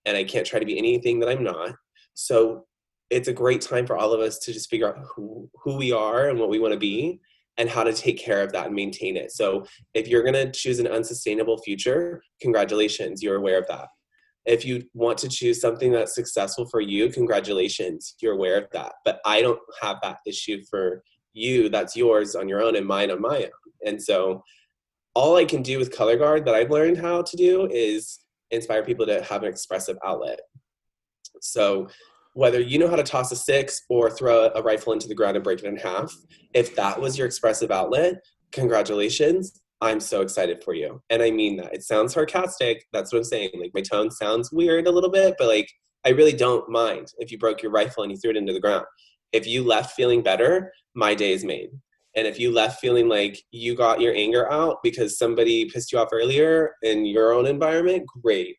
And I can't try to be anything that I'm not. So it's a great time for all of us to just figure out who, who we are and what we want to be and how to take care of that and maintain it. So if you're going to choose an unsustainable future, congratulations, you're aware of that. If you want to choose something that's successful for you, congratulations, you're aware of that. But I don't have that issue for you. That's yours on your own and mine on my own. And so all I can do with color guard that I've learned how to do is inspire people to have an expressive outlet. So whether you know how to toss a six or throw a rifle into the ground and break it in half, if that was your expressive outlet, congratulations. I'm so excited for you. And I mean that. It sounds sarcastic. That's what I'm saying. Like my tone sounds weird a little bit, but like I really don't mind if you broke your rifle and you threw it into the ground. If you left feeling better, my day is made. And if you left feeling like you got your anger out because somebody pissed you off earlier in your own environment, great.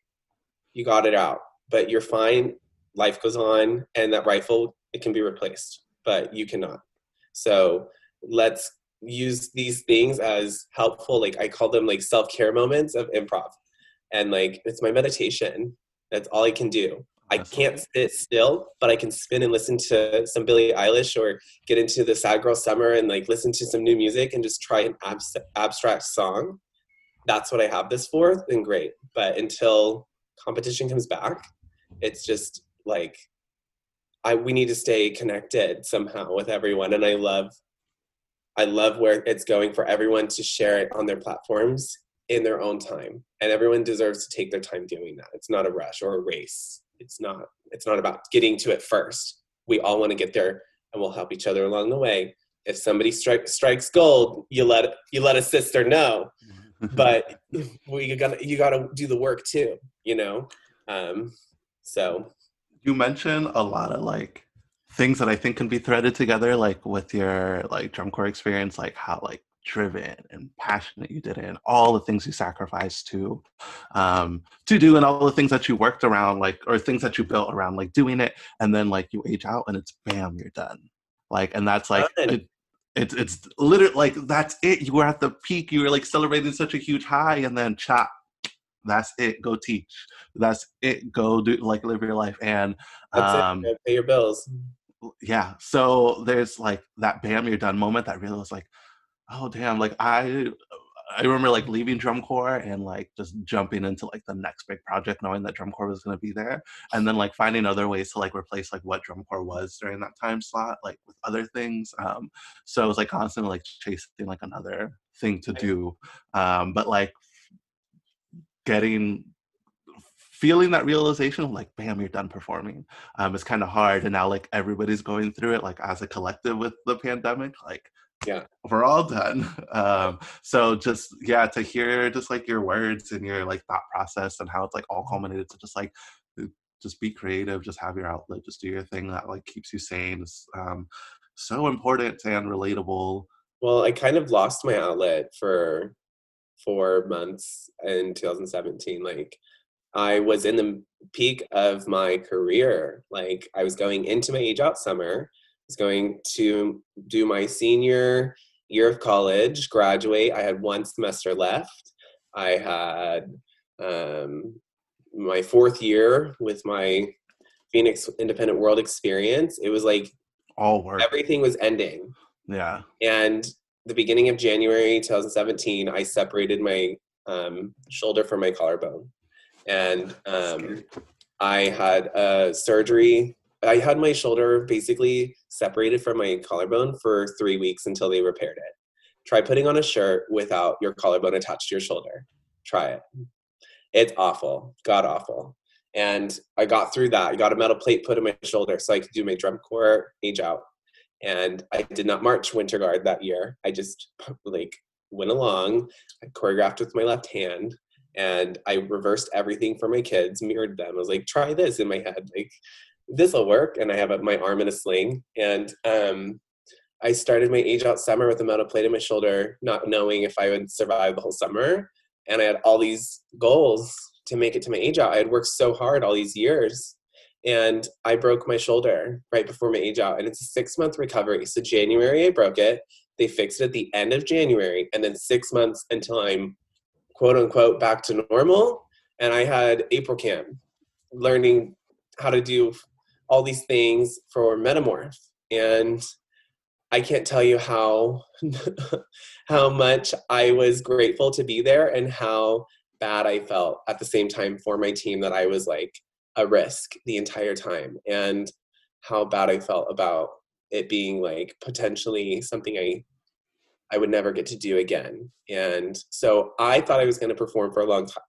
You got it out. But you're fine. Life goes on, and that rifle, it can be replaced, but you cannot. So let's use these things as helpful. Like I call them like self care moments of improv. And like it's my meditation. That's all I can do. I can't sit still, but I can spin and listen to some Billie Eilish or get into the Sad Girl Summer and like listen to some new music and just try an abs- abstract song. That's what I have this for, then great. But until competition comes back, it's just like I we need to stay connected somehow with everyone. And I love I love where it's going for everyone to share it on their platforms in their own time. And everyone deserves to take their time doing that. It's not a rush or a race it's not it's not about getting to it first we all want to get there and we'll help each other along the way if somebody strike, strikes gold you let you let a sister know but we you gotta you gotta do the work too you know um so you mentioned a lot of like things that i think can be threaded together like with your like drum corps experience like how like driven and passionate you did it and all the things you sacrificed to um to do and all the things that you worked around like or things that you built around like doing it and then like you age out and it's bam you're done. Like and that's like it, it's it's literally like that's it. You were at the peak. You were like celebrating such a huge high and then chop that's it go teach. That's it go do like live your life and um pay your bills. yeah so there's like that bam you're done moment that really was like oh damn like i i remember like leaving drum corps and like just jumping into like the next big project knowing that drum corps was going to be there and then like finding other ways to like replace like what drum corps was during that time slot like with other things um so it was like constantly like chasing like another thing to do um but like getting feeling that realization of like bam you're done performing. Um it's kind of hard and now like everybody's going through it like as a collective with the pandemic like yeah. we're all done. Um so just yeah to hear just like your words and your like thought process and how it's like all culminated to just like uh, just be creative just have your outlet just do your thing that like keeps you sane is um so important and relatable. Well i kind of lost my outlet for four months in 2017 like i was in the peak of my career like i was going into my age out summer i was going to do my senior year of college, graduate. I had one semester left. I had um, my fourth year with my Phoenix Independent World experience. It was like all work. Everything was ending. Yeah. And the beginning of January 2017, I separated my um, shoulder from my collarbone, and um, I had a surgery I had my shoulder basically separated from my collarbone for three weeks until they repaired it. Try putting on a shirt without your collarbone attached to your shoulder. Try it. It's awful, god awful. And I got through that. I got a metal plate put in my shoulder so I could do my drum corps age out. And I did not march winter guard that year. I just like went along. I choreographed with my left hand and I reversed everything for my kids, mirrored them. I was like, try this in my head, like this will work. And I have a, my arm in a sling, and um, I started my age out summer with a metal plate in my shoulder, not knowing if I would survive the whole summer. And I had all these goals to make it to my age out. I had worked so hard all these years. And I broke my shoulder right before my age out. And it's a six month recovery. So, January, I broke it. They fixed it at the end of January. And then six months until I'm quote unquote back to normal. And I had April camp learning how to do all these things for Metamorph. And I can't tell you how how much I was grateful to be there and how bad I felt at the same time for my team that I was like a risk the entire time and how bad I felt about it being like potentially something I I would never get to do again. And so I thought I was going to perform for a long time,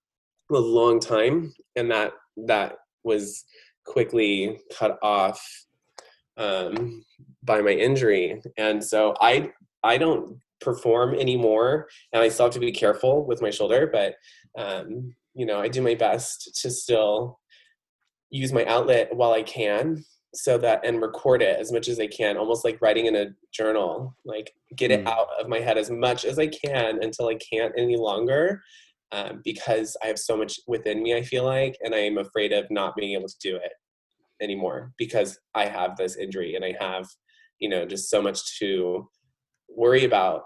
a long time, and that that was quickly cut off um, by my injury. And so I I don't perform anymore, and I still have to be careful with my shoulder, but um, you know I do my best to still use my outlet while I can so that and record it as much as I can, almost like writing in a journal, like get it mm. out of my head as much as I can until I can't any longer. Um, because I have so much within me, I feel like, and I am afraid of not being able to do it anymore because I have this injury and I have, you know, just so much to worry about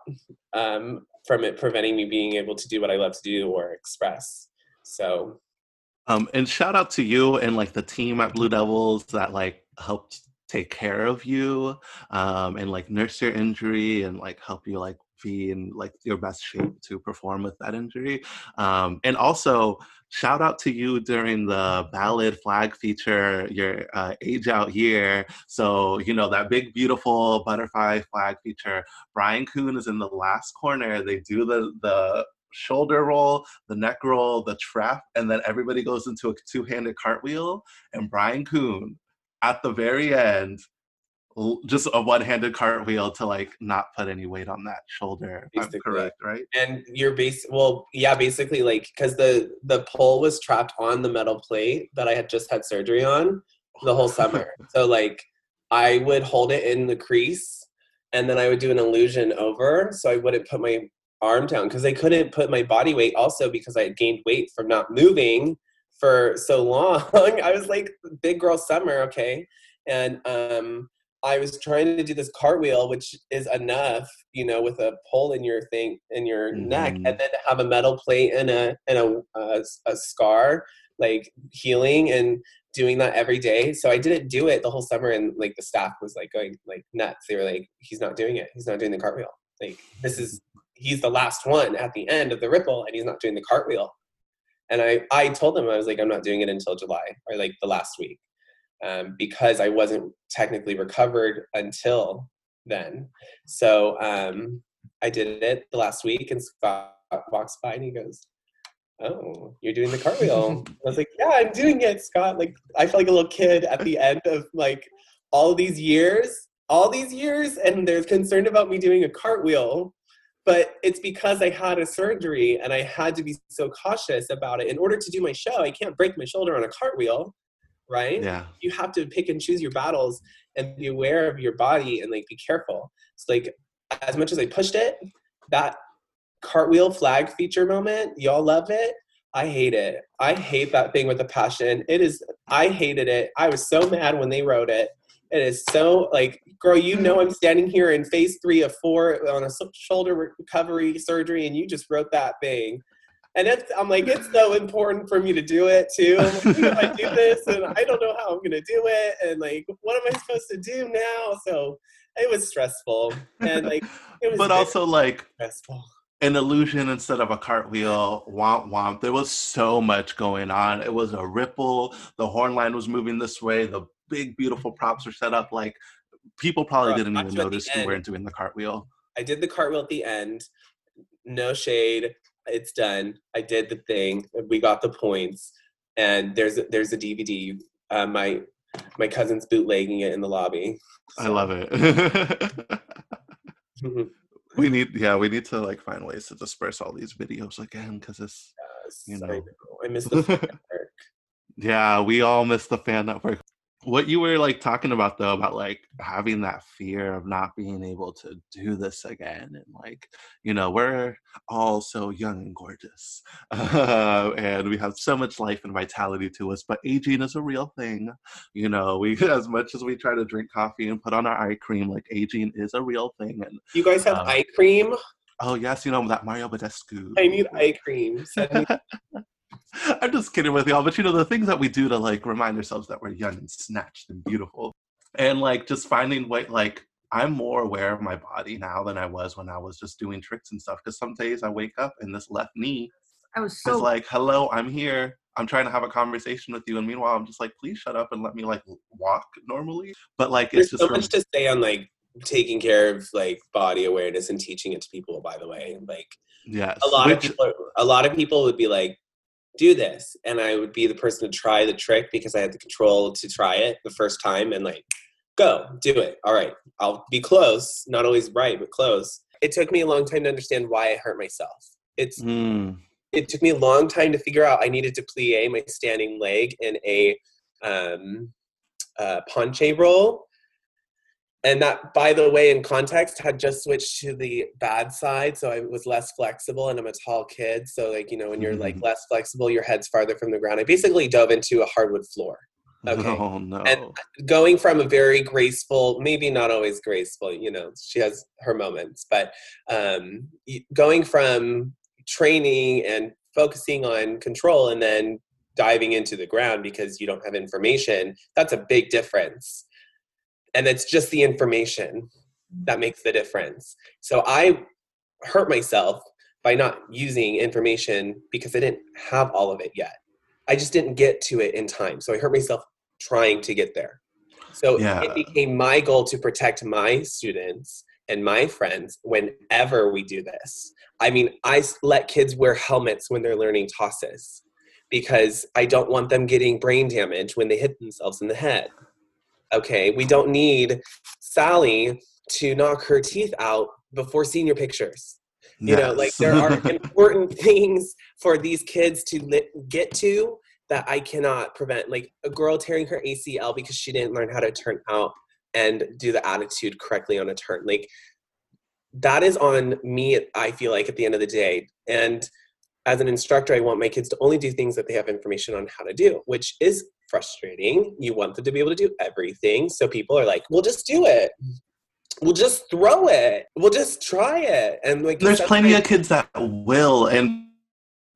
um, from it preventing me being able to do what I love to do or express. So um, and shout out to you and like the team at Blue Devils that like helped take care of you um, and like nurse your injury and like help you like be in like your best shape to perform with that injury. Um, and also shout out to you during the ballad flag feature, your uh, age out year. So you know that big beautiful butterfly flag feature. Brian Kuhn is in the last corner. They do the the shoulder roll, the neck roll, the trap, and then everybody goes into a two-handed cartwheel. And Brian Kuhn at the very end, just a one-handed cartwheel to like not put any weight on that shoulder. I'm correct, right? And you're base well, yeah, basically like because the the pole was trapped on the metal plate that I had just had surgery on the whole summer. so like I would hold it in the crease and then I would do an illusion over so I wouldn't put my arm down because I couldn't put my body weight also because I had gained weight from not moving for so long. I was like big girl summer, okay? And um I was trying to do this cartwheel, which is enough, you know, with a pole in your thing in your mm-hmm. neck, and then to have a metal plate and a and a, a, a scar, like healing and doing that every day. So I didn't do it the whole summer, and like the staff was like going like nuts. They were like, "He's not doing it. He's not doing the cartwheel. Like this is he's the last one at the end of the ripple and he's not doing the cartwheel. And i i told him i was like i'm not doing it until july or like the last week um, because i wasn't technically recovered until then. So um, i did it the last week and scott walks by and he goes oh you're doing the cartwheel. I was like yeah i'm doing it scott. Like i feel like a little kid at the end of like all these years all these years and they're concerned about me doing a cartwheel but it's because I had a surgery and I had to be so cautious about it. In order to do my show, I can't break my shoulder on a cartwheel, right? Yeah. You have to pick and choose your battles and be aware of your body and like be careful. It's like as much as I pushed it, that cartwheel flag feature moment, y'all love it. I hate it. I hate that thing with a passion. It is I hated it. I was so mad when they wrote it. It is so like, girl, you know, I'm standing here in phase three of four on a shoulder recovery surgery, and you just wrote that thing. And it's, I'm like, it's so important for me to do it too. I'm like, I do this, and I don't know how I'm gonna do it, and like, what am I supposed to do now? So it was stressful, and like, it was. But also like stressful an illusion instead of a cartwheel, womp womp. There was so much going on. It was a ripple. The horn line was moving this way. The big, beautiful props were set up. Like people probably Bro, didn't even notice you weren't doing the cartwheel. I did the cartwheel at the end. No shade. It's done. I did the thing. We got the points. And there's a, there's a DVD. Uh, my my cousin's bootlegging it in the lobby. So. I love it. we need yeah we need to like find ways to disperse all these videos again because it's Yes, You I, know. know. I miss the fan network. yeah we all miss the fan network what you were like talking about though about like having that fear of not being able to do this again and like you know we're all so young and gorgeous uh, and we have so much life and vitality to us but aging is a real thing you know we as much as we try to drink coffee and put on our eye cream like aging is a real thing and You guys have Um, eye cream? oh yes you know that mario badescu I need eye cream. Send me I'm just kidding with y'all, but you know the things that we do to like remind ourselves that we're young and snatched and beautiful, and like just finding way like I'm more aware of my body now than I was when I was just doing tricks and stuff. Because some days I wake up and this left knee I was is so like, "Hello, I'm here. I'm trying to have a conversation with you," and meanwhile I'm just like, "Please shut up and let me like walk normally." But like There's it's just so rem- much to say on like taking care of like body awareness and teaching it to people. By the way, like yes, a lot of which- people, a lot of people would be like, "Do this," and I would be the person to try the trick because I had the control to try it the first time and like, go do it. All right, I'll be close, not always right, but close. It took me a long time to understand why I hurt myself. It's Mm, it took me a long time to figure out I needed to plie my standing leg in a um, uh, penche roll. And that, by the way, in context, had just switched to the bad side. So I was less flexible and I'm a tall kid. So, like, you know, when you're like Mhm. less flexible, your head's farther from the ground. I basically dove into a hardwood floor. Okay. Oh no. And going from a very graceful, maybe not always graceful, you know, she has her moments, but um, going from training and focusing on control and then diving into the ground because you don't have information, that's a big difference. And it's just the information that makes the difference. So I hurt myself by not using information because I didn't have all of it yet. I just didn't get to it in time. So I hurt myself trying to get there. So Yeah. it became my goal to protect my students and my friends whenever we do this. I mean, i let kids wear helmets when they're learning tosses because I don't want them getting brain damage when they hit themselves in the head. Okay, we don't need Sally to knock her teeth out before senior pictures. You know like there are important things for these kids to li- get to that i cannot prevent like a girl tearing her acl because she didn't learn how to turn out and do the attitude correctly on a turn like that is on me i feel like at the end of the day. And as an instructor i want my kids to only do things that they have information on how to do which is frustrating. You want them to be able to do everything. So people are like we'll just do it. We'll just throw it. We'll just try it. And like there's plenty of kids that will and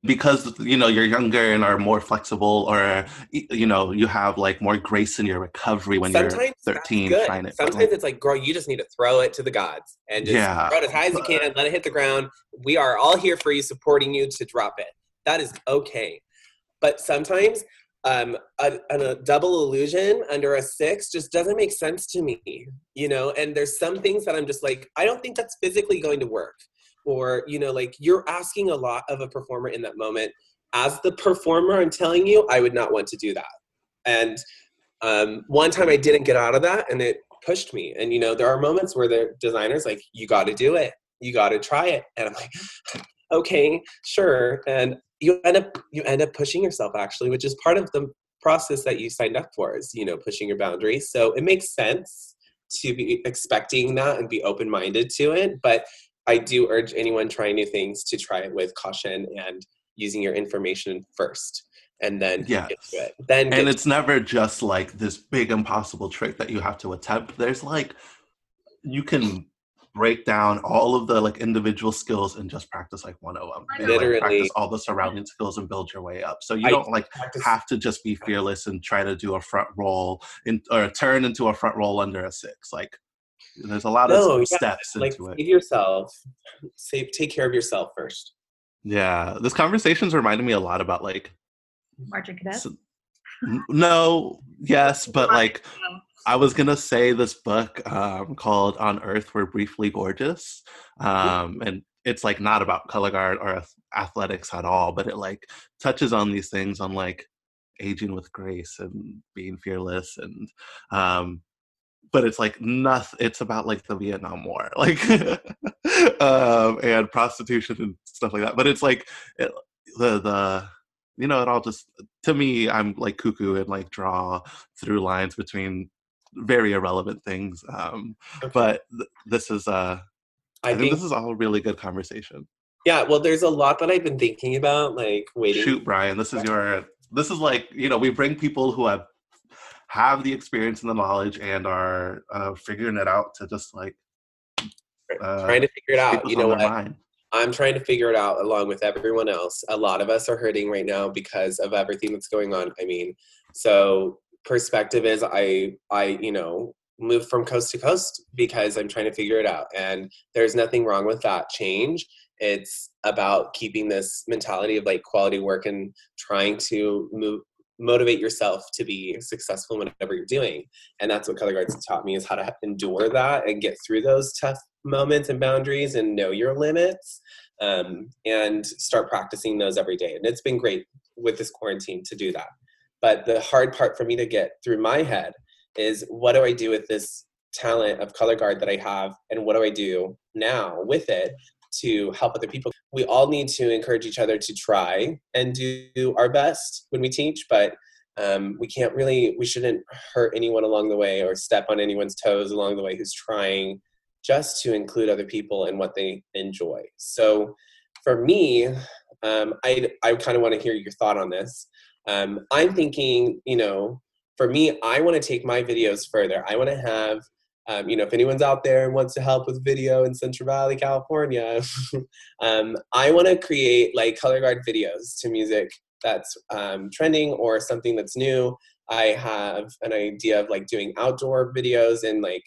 because you know you're younger and are more flexible or you know you have like more grace in your recovery when sometimes you're 13 good. trying it Sometimes like, it's like, girl, you just need to throw it to the gods and just Yeah. throw it as high as you can, let it hit the ground. We are all here for you, supporting you to drop it. That is okay. But sometimes um, a, a double illusion under a six just doesn't make sense to me, you know? And there's some things that I'm just like, I don't think that's physically going to work. Or, you know, like you're asking a lot of a performer in that moment. As the performer, I'm telling you, I would not want to do that. And um, one time I didn't get out of that and it pushed me. And, you know, there are moments where the designer's like, you got to do it. You got to try it. And I'm like, okay, sure. And you end up, you end up pushing yourself actually, which is part of the process that you signed up for is, you know, pushing your boundaries. So it makes sense to be expecting that and be open-minded to it. But I do urge anyone trying new things to try it with caution and using your information first and then to it. Then and it's never just like this big impossible trick that you have to attempt. There's like you can break down all of the like individual skills and just practice like one of them and, like, Literally. practice all the surrounding skills and build your way up. So you I- don't like practice- have to just be fearless and try to do a front roll in, or turn into a front roll under a six. Like there's a lot No, of yeah, steps like into it. save yourself. Save take care of yourself first. Yeah this conversation's reminded me a lot about like Marching cadets. s- n- no yes but like I was gonna say this book um, called "On Earth We're Briefly Gorgeous," um, and it's like not about color guard or athletics at all, but it like touches on these things on like aging with grace and being fearless and um, but it's like nothing. It's about like the Vietnam War, like um, and prostitution and stuff like that. But it's like it, the the you know it all just to me I'm like cuckoo and like draw through lines between very irrelevant things. Um, but th- this is uh, I, I think, think this is all really good conversation. Yeah, well, there's a lot that I've been thinking about, like waiting. Shoot, Brian, this is your. This is like you know we bring people who have have the experience and the knowledge and are uh, figuring it out to just like uh, trying to figure it out. You know what? Mind. I'm trying to figure it out along with everyone else. A lot of us are hurting right now because of everything that's going on. I mean, so perspective is I I you know move from coast to coast because I'm trying to figure it out and there's nothing wrong with that change. It's about keeping this mentality of like quality work and trying to move motivate yourself to be successful in whatever you're doing. And that's what color guards taught me is how to endure that and get through those tough moments and boundaries and know your limits um, and start practicing those every day. And it's been great with this quarantine to do that. But the hard part for me to get through my head is what do I do with this talent of color guard that I have and what do I do now with it to help other people. We all need to encourage each other to try and do our best when we teach, but um, we can't really, we shouldn't hurt anyone along the way or step on anyone's toes along the way who's trying just to include other people in what they enjoy. So for me, um, I, I kind of want to hear your thought on this. Um, I'm thinking, you know, for me, I want to take my videos further. I want to have um, you know, if anyone's out there and wants to help with video in Central Valley, California, um, I want to create like color guard videos to music that's um, trending or something that's new. I have an idea of like doing outdoor videos and like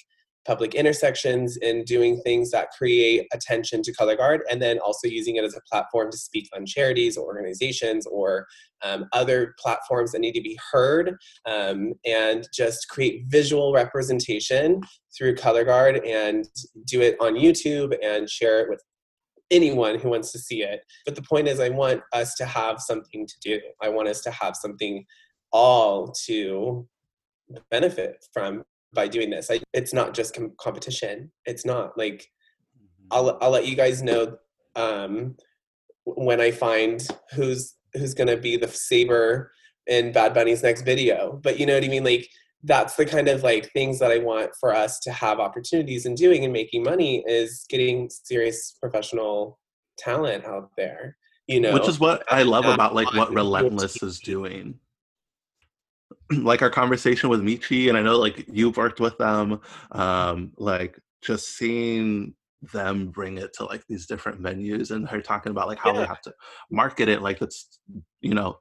public intersections and doing things that create attention to color guard and then also using it as a platform to speak on charities or organizations or um, other platforms that need to be heard um, and just create visual representation through color guard and do it on youtube and share it with anyone who wants to see it. But the point is i want us to have something to do. I want us to have something all to benefit from by doing this. I, it's not just com- competition. It's not like mm-hmm. I'll I'll let you guys know um, when I find who's who's gonna be the saber in Bad Bunny's next video. But you know what I mean? Like that's the kind of like things that I want for us to have opportunities in doing and making money is getting serious professional talent out there. You know, which is what I love about like what Relentless is doing like our conversation with Michi, and I know like you've worked with them, um, like just seeing them bring it to like these different venues and her talking about like how yeah. they have to market it like it's you know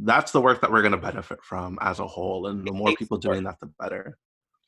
that's the work that we're going to benefit from as a whole and the more people doing that the better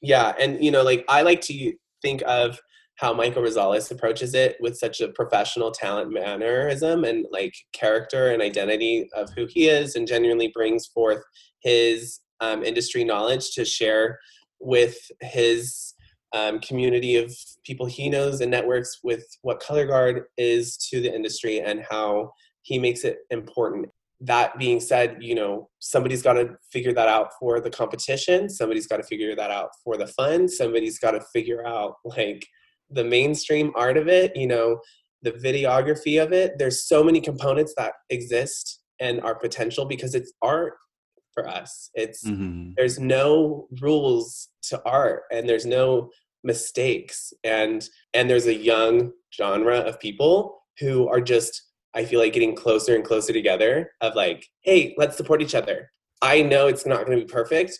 yeah and you know like i like to think of how michael rosales approaches it with such a professional talent mannerism and like character and identity of who he is and genuinely brings forth his um, industry knowledge to share with his um, community of people he knows and networks with what color guard is to the industry and how he makes it important. That being said you know somebody's got to figure that out for the competition. Somebody's got to figure that out for the fun. Somebody's got to figure out like the mainstream art of it you know the videography of it. There's so many components that exist and are potential because it's art for us. It's mm-hmm. there's no rules to art and there's no mistakes and and there's a young genre of people who are just I feel like getting closer and closer together of like, hey, let's support each other. I know it's not going to be perfect,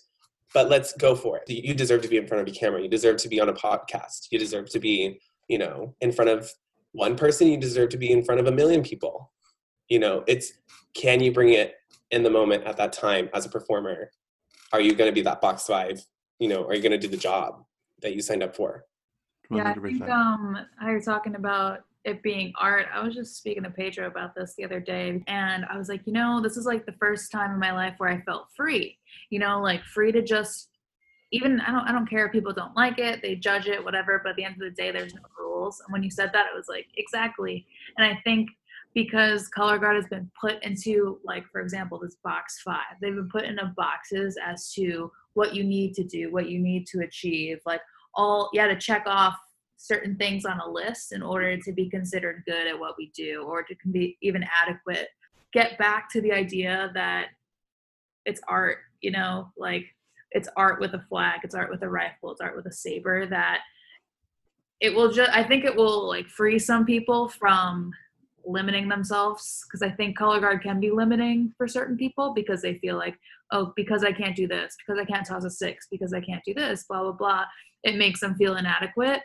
but let's go for it. You deserve to be in front of a camera. You deserve to be on a podcast. You deserve to be, you know, in front of one person. You deserve to be in front of a million people. You know, it's can you bring it in the moment at that time as a performer are you going to be that box five? You know are you going to do the job that you signed up for? Yeah i think um how you're talking about it being art. I was just speaking to pedro about this the other day and i was like you know this is like the first time in my life where i felt free. You know like free to just even I don't I don't care if people don't like it, they judge it, whatever, but at the end of the day there's no rules. And when you said that it was like exactly. And I think because color guard has been put into like for example this box five they've been put into boxes as to what you need to do, what you need to achieve. Like all had to check off certain things on a list in order to be considered good at what we do or to be even adequate. Get back to the idea that it's art, you know, like it's art with a flag, it's art with a rifle, it's art with a saber that it will just I think it will like free some people from limiting themselves because I think color guard can be limiting for certain people because they feel like, oh, because I can't do this, because I can't toss a six, because I can't do this, blah blah blah. It makes them feel inadequate.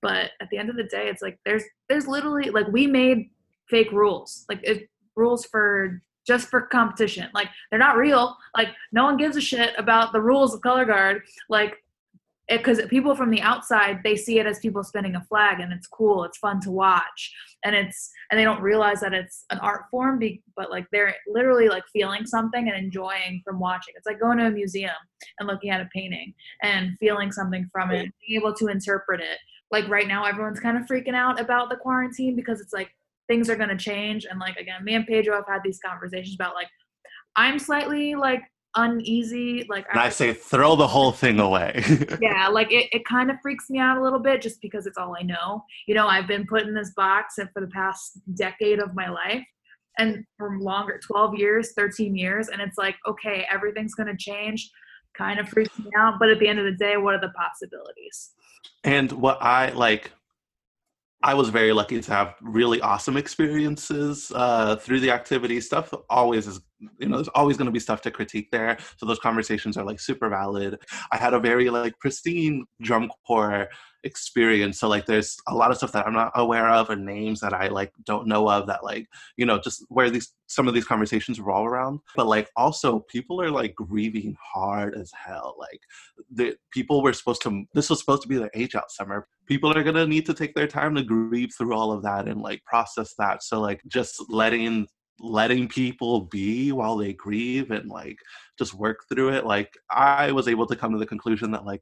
But at the end of the day, it's like there's there's literally like we made fake rules, like it, rules for just for competition. Like they're not real. Like no one gives a shit about the rules of color guard. Like Eh, because people from the outside they see it as people spinning a flag and it's cool it's fun to watch. And it's and they don't realize that it's an art form be, but like they're literally like feeling something and enjoying from watching. It's like going to a museum and looking at a painting and feeling something from it being able to interpret it. Like right now everyone's kind of freaking out about the quarantine because it's like things are going to change. And like again me and pedro have had these conversations about like i'm slightly like uneasy like and I, I say throw the whole thing away. Yeah like it, it kind of freaks me out a little bit just because it's all i know. You know i've been put in this box and for the past decade of my life and for longer 12 years 13 years and it's like okay everything's going to change kind of freaks me out but at the end of the day what are the possibilities? And what i like I was very lucky to have really awesome experiences uh, through the activity. Stuff always is, you know, there's always going to be stuff to critique there. So those conversations are like super valid. I had a very like pristine drum corps experience. So like there's a lot of stuff that I'm not aware of and names that I like don't know of that like, you know, just where these some of these conversations revolve around. But like also people are like grieving hard as hell. Like the people were supposed to this was supposed to be their age out summer. People are gonna need to take their time to grieve through all of that and like process that. So like just letting letting people be while they grieve and like just work through it like i was able to come to the conclusion that like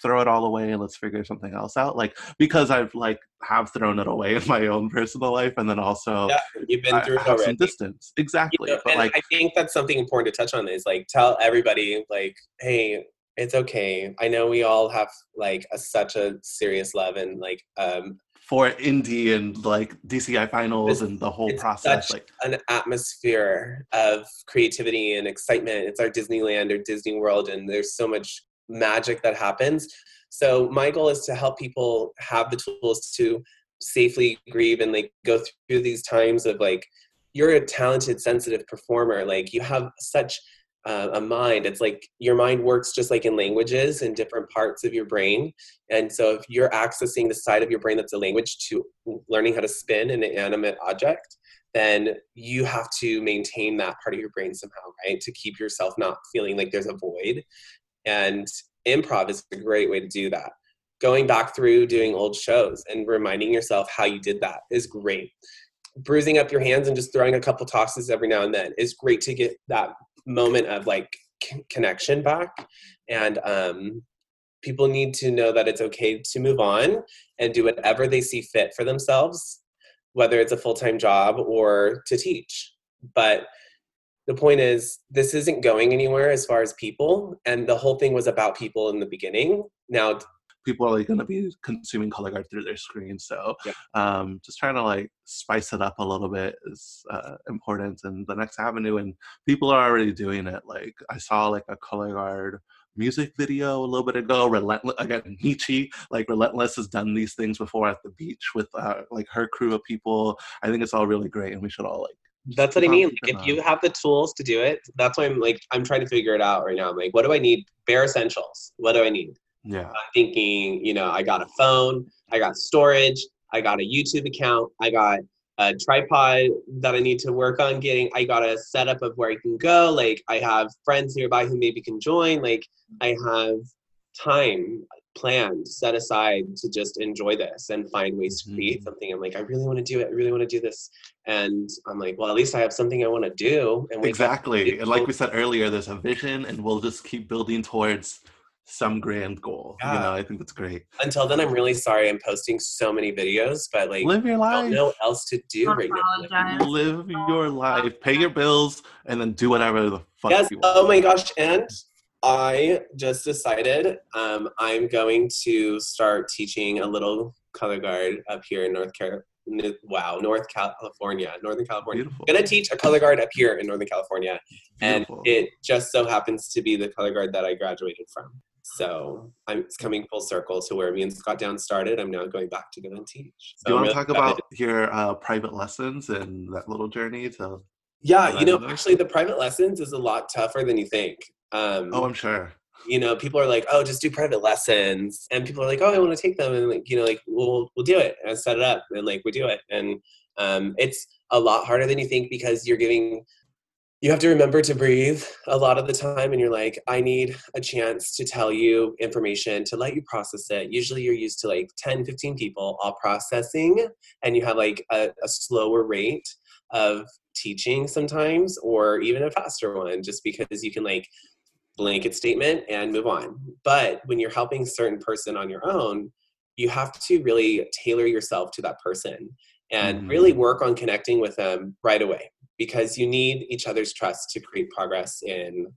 throw it all away and let's figure something else out like because i've like have thrown it away in my own personal life and then also yeah, you've been through I, some distance exactly you know, but like i think that's something important to touch on is like tell everybody like hey it's okay i know we all have like a, such a serious love and like um for Indy and like DCI finals and the whole process. like an atmosphere of creativity and excitement. It's our Disneyland or Disney World, and there's so much magic that happens. So my goal is to help people have the tools to safely grieve and like go through these times of like you're a talented sensitive performer. Like you have such uh, a mind. It's like your mind works just like in languages in different parts of your brain. And so if you're accessing the side of your brain that's a language to learning how to spin an inanimate object then you have to maintain that part of your brain somehow right? To keep yourself not feeling like there's a void and improv is a great way to do that. Going back through doing old shows and reminding yourself how you did that is great. Bruising up your hands and just throwing a couple tosses every now and then is great to get that moment of like c- connection back. And um, people need to know that it's okay to move on and do whatever they see fit for themselves, whether it's a full time job or to teach. But the point is this isn't going anywhere as far as people and the whole thing was about people in the beginning. Now people are like going to be consuming color guard through their screen so yeah. um, just trying to like spice it up a little bit is uh, important and the next avenue and people are already doing it. Like i saw like a color guard music video a little bit ago relentless again nietzsche like relentless has done these things before at the beach with uh, like her crew of people. I think it's all really great and we should all like that's what I mean. Like, if you have the tools to do it, that's why I'm like, I'm trying to figure it out right now. I'm like, what do I need? Bare essentials. What do I need? Yeah. I'm thinking, you know, I got a phone, I got storage, I got a YouTube account, I got a tripod that I need to work on getting. I got a setup of where I can go. Like, I have friends nearby who maybe can join. Like, I have time planned set aside to just enjoy this and find ways to create mm-hmm. something. I'm like i really want to do it. I really want to do this. And i'm like well at least i have something i want to do. And exactly. and like we said earlier there's a vision and we'll just keep building towards some grand goal. Yeah. you know i think that's great. Until then i'm really sorry i'm posting so many videos but like live your life. no else to do right now. Live your life. Pay your bills and then do whatever the fuck yes. oh my gosh. And I just decided um, I'm going to start teaching a little color guard up here in North Carolina. Wow, North California, Northern California. Beautiful. I'm gonna teach a color guard up here in Northern California, and it just so happens to be the color guard that I graduated from. So I'm it's coming full circle to where me and Scott Down started. I'm now going back to go and teach. So Do you want to really talk excited. about your uh, private lessons and that little journey to? Yeah, you know. actually, the private lessons is a lot tougher than you think. Um, Oh, I'm sure. you know, people are like, "Oh, just do private lessons," and people are like, "Oh, I want to take them," and like, you know, like we'll we'll do it and set it up, and like we do it, and um, it's a lot harder than you think because you're giving. You have to remember to breathe a lot of the time, and you're like, I need a chance to tell you information to let you process it. Usually, you're used to like 10, 15 people all processing, and you have like a, a slower rate of teaching sometimes, or even a faster one, just because you can like blanket statement and move on. But when you're helping a certain person on your own, you have to really tailor yourself to that person and Mhm. really work on connecting with them right away because you need each other's trust to create progress in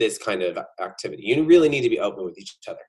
this kind of activity. You really need to be open with each other.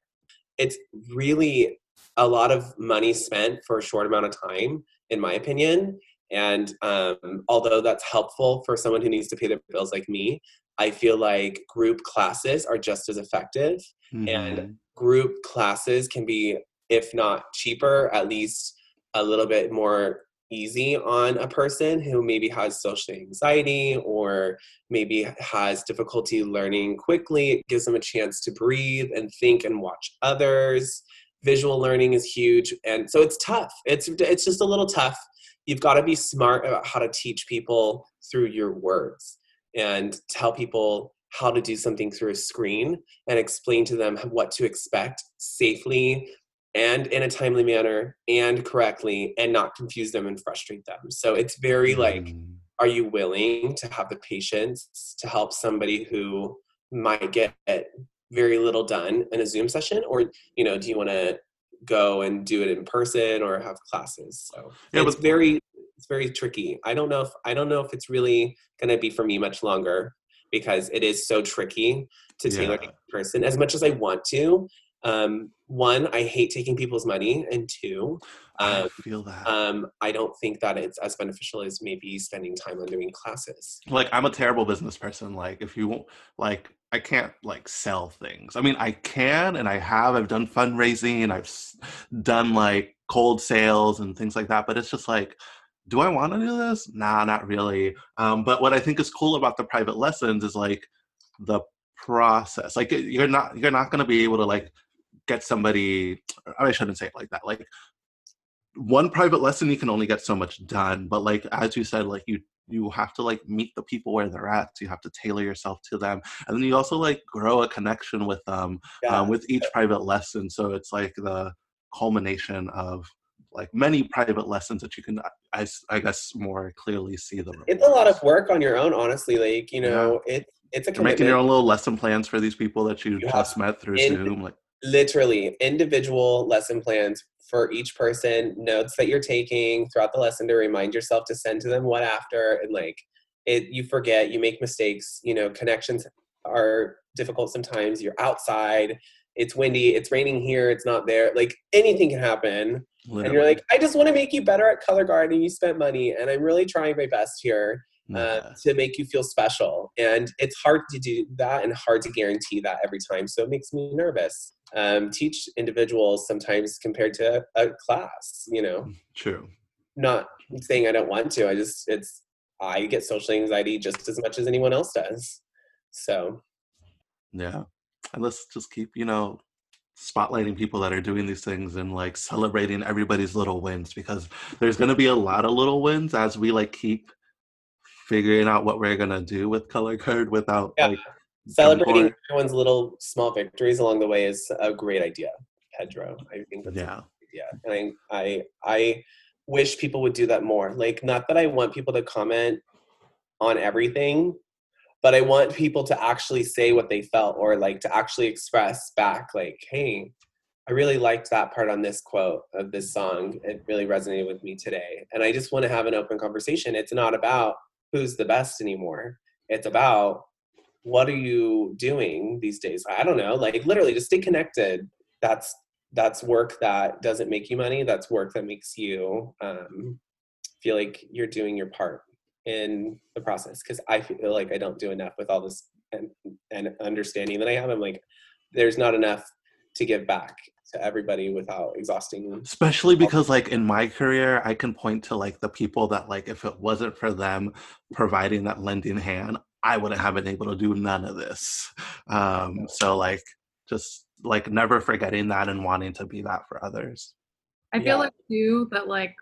It's really a lot of money spent for a short amount of time, in my opinion. And um, although that's helpful for someone who needs to pay their bills like me, I feel like group classes are just as effective. And Mhm. Group classes can be, if not cheaper, at least a little bit more easy on a person who maybe has social anxiety or maybe has difficulty learning quickly. It gives them a chance to breathe and think and watch others. Visual learning is huge. And so it's tough. It's it's just a little tough. You've got to be smart about how to teach people through your words and tell people how to do something through a screen and explain to them what to expect safely and in a timely manner and correctly and not confuse them and frustrate them. So it's very like Mhm. are you willing to have the patience to help somebody who might get very little done in a zoom session or you know do you want to go and do it in person or have classes so Yeah, it's very it's very tricky i don't know if i don't know if it's really going to be for me much longer because it is so tricky to tailor Yeah. to each person as much as i want to um, one i hate taking people's money and two I um, feel that. um, I don't think that it's as beneficial as maybe spending time on doing classes. like i'm a terrible business person like if you like i can't like sell things. I mean i can and i have i've done fundraising i've done like cold sales and things like that but it's just like do i want to do this? Nah not really. Um, but what i think is cool about the private lessons is like the process. Like you're not you're not going to be able to like get somebody i shouldn't say it like that like one private lesson you can only get so much done but like as you said like you you have to like meet the people where they're at so you have to tailor yourself to them and then you also like grow a connection with them um, with each private lesson so it's like the culmination of like many private lessons that you can I guess more clearly see the it's a lot of work on your own, honestly. Like you know, it it's a you're making your own little lesson plans for these people that you, You just met through in- zoom like Literally, individual lesson plans for each person, notes that you're taking throughout the lesson to remind yourself to send to them what after, and like it, you forget, you make mistakes. You know, connections are difficult sometimes. You're outside. It's windy. It's raining here. It's not there. Like anything can happen. and you're like, I just want to make you better at color guard, and you spent money, and I'm really trying my best here uh, Yeah. to make you feel special. And it's hard to do that, and hard to guarantee that every time. So it makes me nervous. Um, teach individuals sometimes compared to a class. You know, true not saying I don't want to. I just it's I get social anxiety just as much as anyone else does. So Yeah. And let's just keep, you know, spotlighting people that are doing these things and like celebrating everybody's little wins because there's going to be a lot of little wins as we like keep figuring out what we're going to do with color guard without Yeah. like celebrating everyone's little small victories along the way is a great idea, Pedro. I think that's yeah. yeah and I, I i wish people would do that more like not that i want people to comment on everything but i want people to actually say what they felt or like to actually express back like hey i really liked that part on this quote of this song it really resonated with me today and i just want to have an open conversation it's not about who's the best anymore it's about what are you doing these days? I don't know. Like literally just stay connected. That's that's work that doesn't make you money. That's work that makes you um, feel like you're doing your part in the process. Because I feel like I don't do enough with all this and, and understanding that I have. I'm like, there's not enough to give back to everybody without exhausting them. especially because like in my career i can point to like the people that like if it wasn't for them providing that lending hand i wouldn't have been able to do none of this um so like just like never forgetting that and wanting to be that for others I feel Yeah. like too that like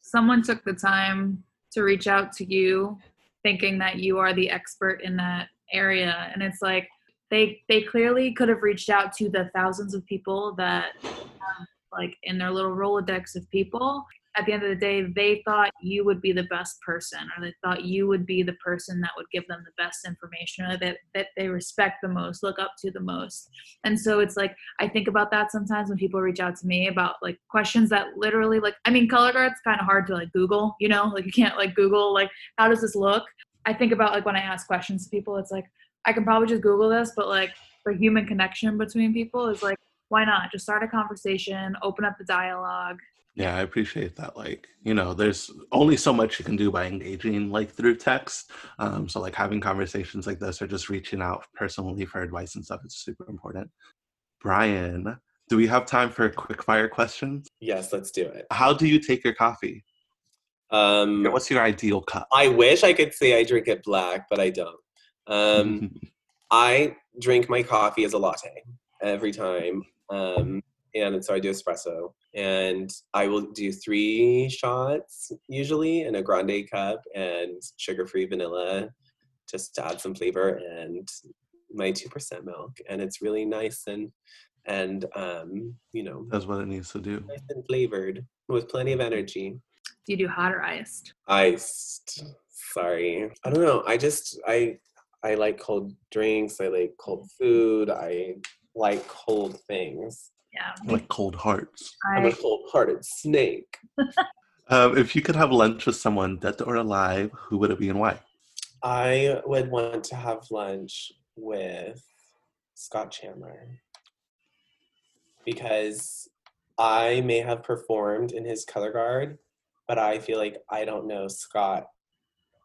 someone took the time to reach out to you thinking that you are the expert in that area and it's like they they clearly could have reached out to the thousands of people that um, like in their little rolodex of people. At the end of the day they thought you would be the best person or they thought you would be the person that would give them the best information or that that they respect the most look up to the most. And so it's like I think about that sometimes when people reach out to me about like questions that literally like I mean color guard's kind of hard to like Google, you know, like you can't like Google like how does this look? I think about like when I ask questions to people, it's like I can probably just Google this, but like for human connection between people is like why not just start a conversation, open up the dialogue. yeah i appreciate that like you know there's only so much you can do by engaging like through text um so like having conversations like this or just reaching out personally for advice and stuff is super important brian do we have time for quick fire questions Yes, let's do it. how do you take your coffee Um, what's your ideal cup I wish I could say I drink it black, but I don't. Um, I drink my coffee as a latte every time. Um, and so I do espresso. And I will do three shots usually in a grande cup and sugar free vanilla just to add some flavor and my 2% milk. And it's really nice and, and um, you know, That's what it needs to do. nice and flavored with plenty of energy. Do you do hot or iced? Iced. Sorry. I don't know. I just I I like cold drinks. I like cold food. I like cold things. Yeah. Like cold hearts. I'm a cold-hearted snake. Um, if you could have lunch with someone, dead or alive, who would it be and why? I would want to have lunch with Scott Chandler because I may have performed in his color guard, but I feel like I don't know Scott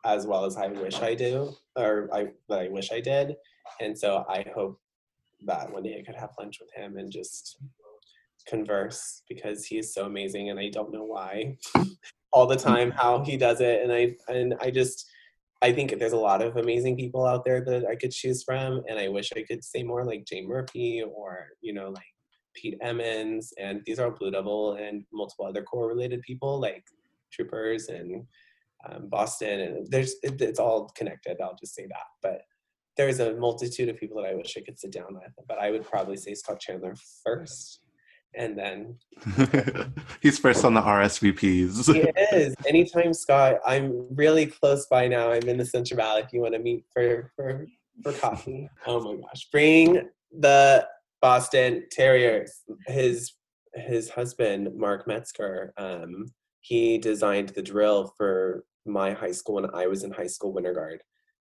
as well as I wish I do, or I that I wish I did, and so I hope that one day I could have lunch with him and just converse because he is so amazing, and I don't know why all the time how he does it, and I and I just I think there's a lot of amazing people out there that I could choose from, and I wish I could say more like Jay Murphy or you know like Pete Emmons, and these are all Blue Devil and multiple other corps related people like Troopers and um, Boston, and there's it, it's all connected. I'll just say that, but there's a multitude of people that I wish I could sit down with, but I would probably say Scott Chandler first, and then He's first on the RSVPs. he is. Anytime, Scott. I'm really close by now. I'm in the Central Valley. If you want to meet for for for coffee. Oh my gosh! Bring the Boston Terriers. His his husband Mark Metzger. Um, he designed the drill for my high school when I was in high school, Winter Guard,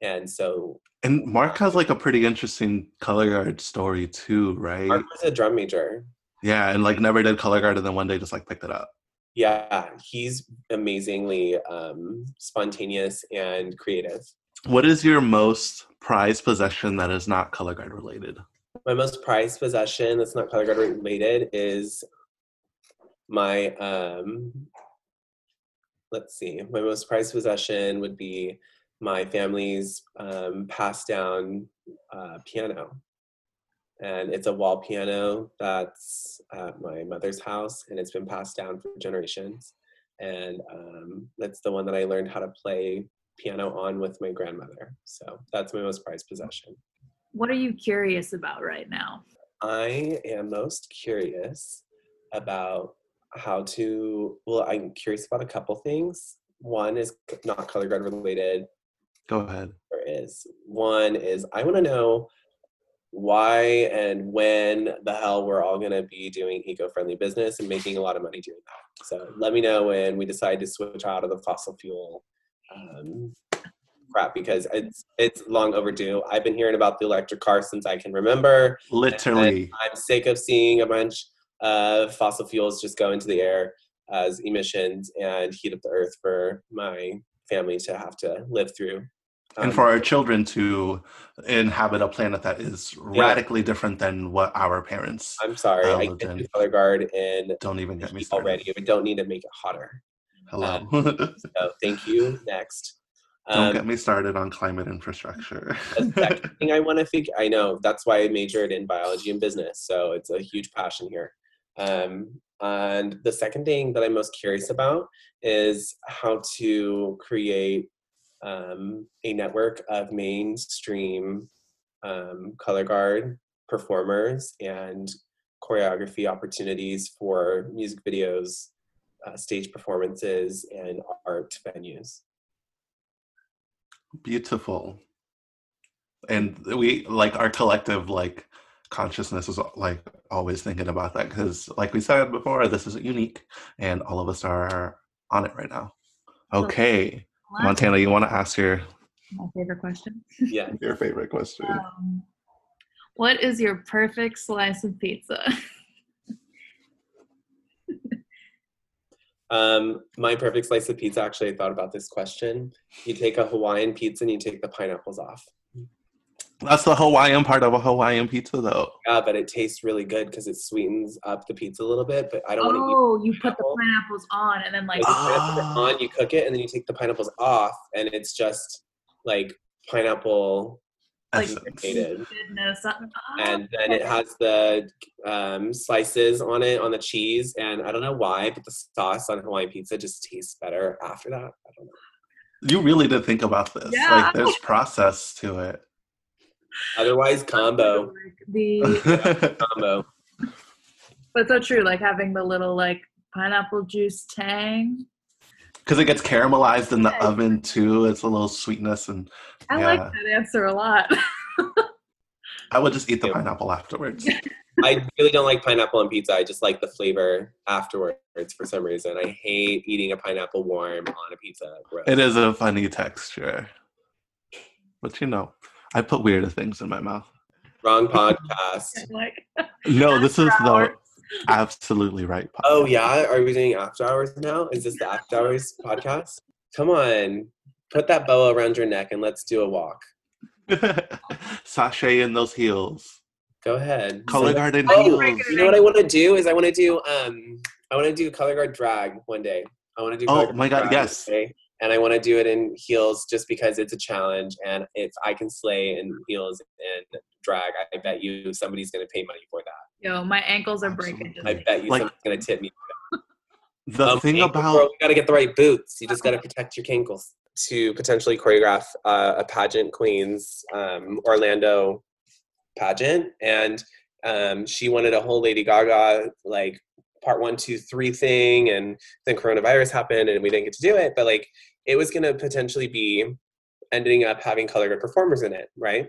and so And Mark has like a pretty interesting color guard story too, right? Mark was a drum major. Yeah, and like never did color guard and then one day just like picked it up. Yeah, he's amazingly um, spontaneous and creative. What is your most prized possession that is not color guard related? my most prized possession that's not color guard related is my um let's see my most prized possession would be my family's um, passed down uh, piano. And it's a wall piano that's at my mother's house and it's been passed down for generations. And um, that's the one that i learned how to play piano on with my grandmother. So that's my most prized possession. What are you curious about right now? I am most curious about how to. Well, I'm curious about a couple things. One is not color guard related. Go ahead. There is one is I want to know why and when the hell we're all going to be doing eco-friendly business and making a lot of money doing that. So let me know when we decide to switch out of the fossil fuel um, crap because it's it's long overdue. I've been hearing about the electric car since I can remember. Literally. I'm sick of seeing a bunch of fossil fuels just go into the air as emissions and heat up the earth for my family to have to live through. and Um, for our children to inhabit a planet that is radically different than what our parents I'm sorry, I I can in. color guard and don't even get me started. already. We don't need to make it hotter. Hello. So thank you. Next. don't Um, get me started on climate infrastructure. the second thing I want to figure, I know that's why I majored in biology and business, so it's a huge passion here. Um, and the second thing that I'm most curious about is how to create um, a network of mainstream um, color guard performers and choreography opportunities for music videos, uh, stage performances, and art venues. Beautiful. And we like our collective like consciousness is like always thinking about that because like we said before, this isn't unique and all of us are on it right now. Okay. Montana, you want to ask your My favorite question. Yeah. your favorite question? Um, what is your perfect slice of pizza? Um, my perfect slice of pizza. Actually, I thought about this question. You take a Hawaiian pizza and you take the pineapples off. That's the Hawaiian part of a Hawaiian pizza though. Yeah, but it tastes really good because it sweetens up the pizza a little bit. But I don't want to. Oh, you put the pineapples on and then like Like the pineapples Ah. on, you cook it, and then you take the pineapples off, and it's just like pineapple like goodness. Uh, and then it has the um, slices on it on the cheese and i don't know why but the sauce on hawaiian pizza just tastes better after that i don't know You really did think about this. Yeah. Like there's process to it. Otherwise combo Like the combo but so true. Like having the little like pineapple juice tang. Because it gets caramelized in the Yeah. oven too. It's a little sweetness and I Yeah. like that answer a lot. I would just eat the pineapple afterwards. i really don't like pineapple on pizza i just like the flavor afterwards for some reason i hate eating a pineapple warm on a pizza Gross. It is a funny texture. But you know, I put weirder things in my mouth. wrong podcast like No, this is the absolutely right podcast. oh yeah are we doing after hours now is this the after hours podcast come on put that boa around your neck and let's do a walk Sashay in those heels. go ahead Color So- Garden Oh, heels. you know what I want to do is I want to do um I want to do color guard drag one day. I want to do. Oh color guard my God, drag yes. one day, And I want to do it in heels just because it's a challenge, and if I can slay in heels and drag, I bet you somebody's gonna pay money for that. Yo, my ankles are breaking. Absolutely. Just I bet you Like- somebody's gonna tip me. The Um, thing ankle about girl, you got to get the right boots. You just got to protect your ankles to potentially choreograph uh, a pageant queens um, Orlando pageant, and um, she wanted a whole Lady Gaga like part one, two, three thing, and then coronavirus happened, and we didn't get to do it. But like, it was going to potentially be ending up having color guard performers in it, right?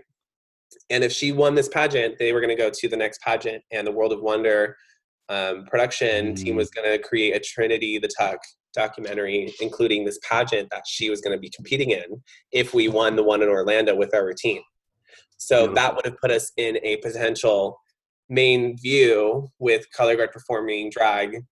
And if she won this pageant, they were going to go to the next pageant, and the World of Wonder um, production team Mm. was going to create a Trinity the Tuck documentary, including this pageant that she was going to be competing in if we won the one in Orlando with our routine. So Beautiful. that would have put us in a potential main view with color guard performing drag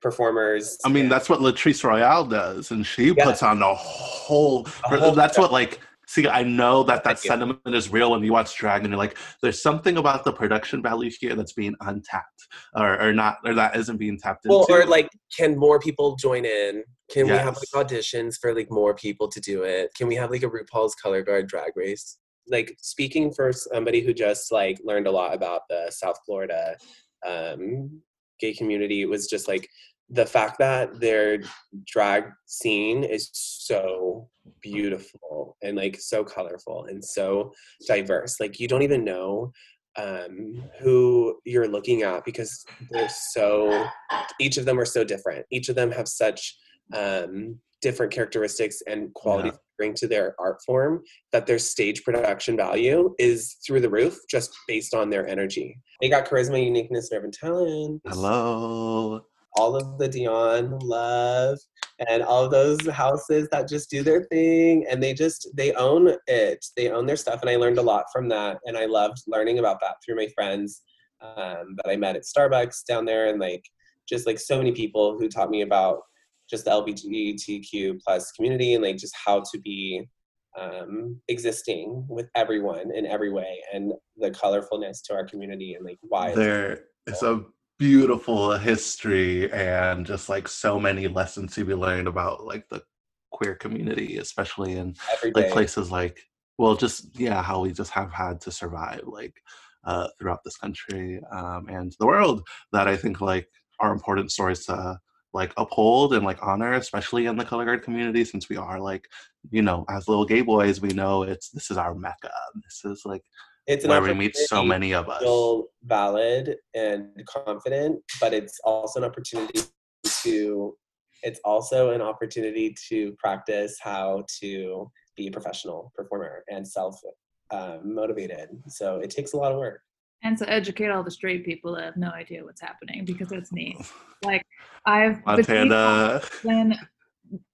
performers. I mean, that's what Latrice Royale does, and she Yeah. puts on a whole. A whole that's show. what like. See, I know that that Thank you. sentiment is real when you watch drag, and you're like, "There's something about the production value here that's being untapped, or, or not, or that isn't being tapped well, into." or like, can more people join in? Can we have like auditions for like more people to do it? Can we have like a RuPaul's Color Guard drag race? Like speaking for somebody who just like learned a lot about the South Florida um, gay community, it was just like the fact that their drag scene is so beautiful and like so colorful and so diverse. Like you don't even know um, who you're looking at because they're so each of them are so different. Each of them have such um, different characteristics and qualities Yeah. to bring to their art form that their stage production value is through the roof just based on their energy. They got charisma, uniqueness, nerve, and talent. Hello. All of the Dion love and all those houses that just do their thing and they just they own it. They own their stuff and I learned a lot from that and I loved learning about that through my friends um, that I met at Starbucks down there and like just like so many people who taught me about just the LGBTQ plus community and like just how to be um, existing with everyone in every way and the colorfulness to our community and like why there it's a beautiful history and just like so many lessons to be learned about like the queer community especially in like places like well just yeah how we just have had to survive like uh, throughout this country um, and the world that i think like are important stories to like uphold and like honor, especially in the color guard community, since we are like, you know, as little gay boys, we know it's this is our mecca. This is like it's where we meet so many of us. Feel valid and confident, but it's also an opportunity to. It's also an opportunity to practice how to be a professional performer and self um, motivated. So it takes a lot of work and to educate all the straight people that have no idea what's happening because it's neat. Like I've Montana. when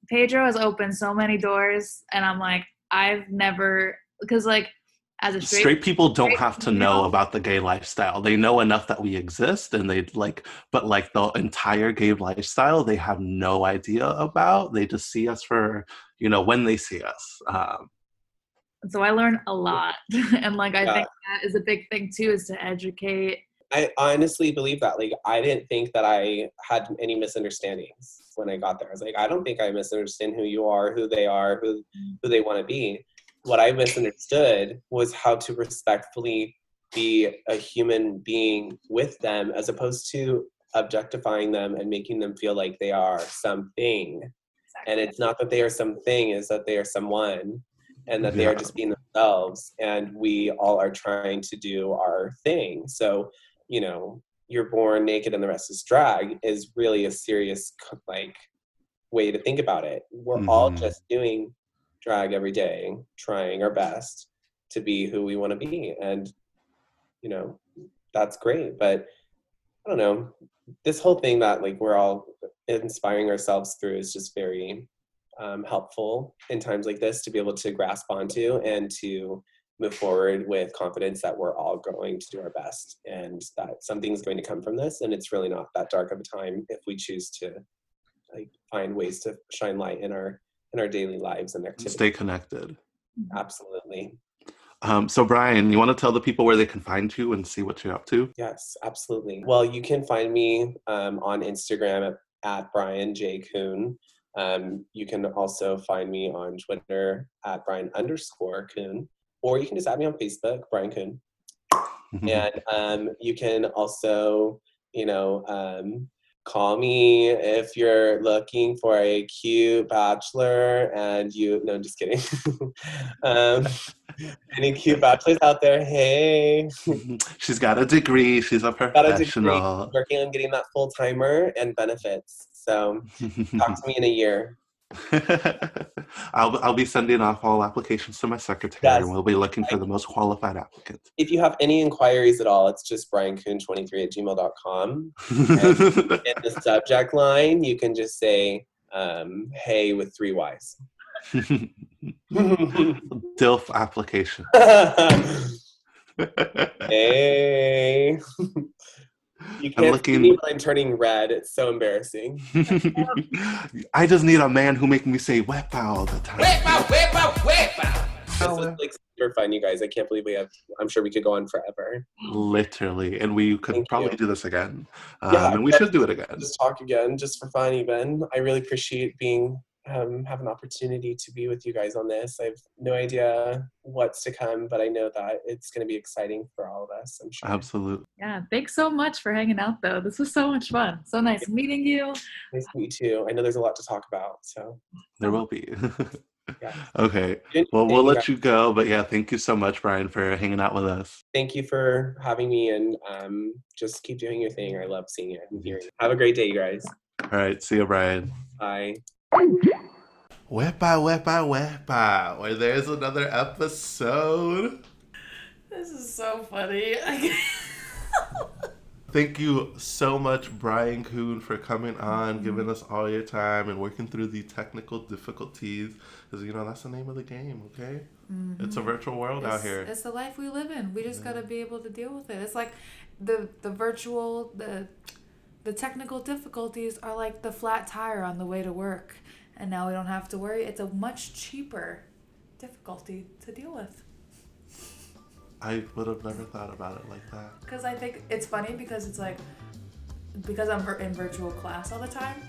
Pedro has opened so many doors, and I'm like, I've never because like as a straight, straight people don't straight have to know about the gay lifestyle. They know enough that we exist, and they like, but like the entire gay lifestyle, they have no idea about. They just see us for you know when they see us. Um, so I learned a lot. and like I yeah. think that is a big thing too, is to educate. I honestly believe that. Like I didn't think that I had any misunderstandings when I got there. I was like, I don't think I misunderstand who you are, who they are, who who they want to be. What I misunderstood was how to respectfully be a human being with them as opposed to objectifying them and making them feel like they are something. Exactly. And it's not that they are something, is that they are someone and that they are just being themselves and we all are trying to do our thing so you know you're born naked and the rest is drag is really a serious like way to think about it we're mm-hmm. all just doing drag every day trying our best to be who we want to be. And you know that's great but i don't know. This whole thing that like we're all inspiring ourselves through is just very um, helpful in times like this to be able to grasp onto and to move forward with confidence that we're all going to do our best and that something's going to come from this. And it's really not that dark of a time if we choose to like find ways to shine light in our in our daily lives and activities. Stay connected. Absolutely. Um, so Brian, you want to tell the people where they can find you and see what you're up to? Yes, absolutely. Well, you can find me um, on Instagram at, at Brian J. Kuhn. Um, you can also find me on Twitter at Brian underscore Kuhn, or you can just add me on Facebook, Brian Kuhn. and um, you can also, you know, um, call me if you're looking for a cute bachelor and you, no, I'm just kidding. um, any cute bachelors out there, hey. She's got a degree, she's a professional. Got a degree, working on getting that full timer and benefits. So talk to me in a year. I'll I'll be sending off all applications to my secretary, and we'll be looking for the most qualified applicants. If you have any inquiries at all, it's just briankuhn23 at gmail.com. in the subject line, you can just say, um, hey, with three Y's. DILF application. hey. You can't I'm looking... see me turning red. It's so embarrassing. I just need a man who make me say "wepa" all the time. Wepa, wepa, wepa. This is like super fun, you guys. I can't believe we have. I'm sure we could go on forever. Literally, and we could Thank probably you. do this again. Um, yeah, and we should do it again. Just talk again, just for fun. Even I really appreciate being um, have an opportunity to be with you guys on this. I have no idea what's to come, but I know that it's going to be exciting for all of us. I'm sure. Absolutely. Yeah. Thanks so much for hanging out, though. This was so much fun. So nice meeting you. Nice to meet you too. I know there's a lot to talk about. So there will be. yeah. Okay. Well, we'll let you go, but yeah, thank you so much, Brian, for hanging out with us. Thank you for having me, and um, just keep doing your thing. I love seeing you and hearing it. Have a great day, you guys. All right. See you, Brian. Bye. Wepa, wepa, wepa, where there's another episode. This is so funny. thank you so much, Brian Kuhn, for coming on, mm-hmm. giving us all your time, and working through the technical difficulties. Because you know that's the name of the game. Okay, mm-hmm. it's a virtual world out here. it's the life we live in. We just gotta be able to deal with it. It's like the the virtual the the technical difficulties are like the flat tire on the way to work, and now we don't have to worry. It's a much cheaper difficulty to deal with. I would have never thought about it like that. Because I think it's funny because it's like because I'm in virtual class all the time.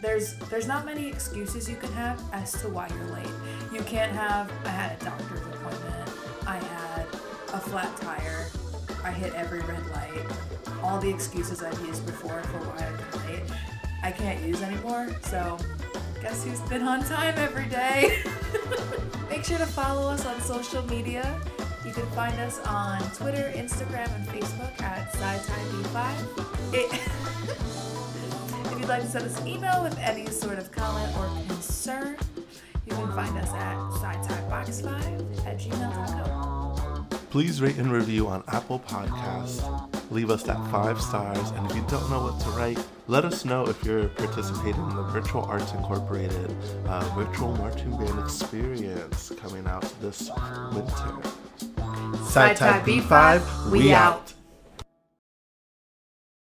There's there's not many excuses you can have as to why you're late. You can't have I had a doctor's appointment. I had a flat tire. I hit every red light. All the excuses I've used before for why I've been late, I can't use anymore. So guess who's been on time every day? Make sure to follow us on social media. You can find us on Twitter, Instagram, and Facebook at SciTimeB5. If you'd like to send us an email with any sort of comment or concern, you can find us at SciTimebox5 at gmail.com. Please rate and review on Apple Podcasts. Leave us that five stars, and if you don't know what to write, let us know if you're participating in the Virtual Arts Incorporated uh, virtual marching band experience coming out this winter. Sci-Ti B5, we out.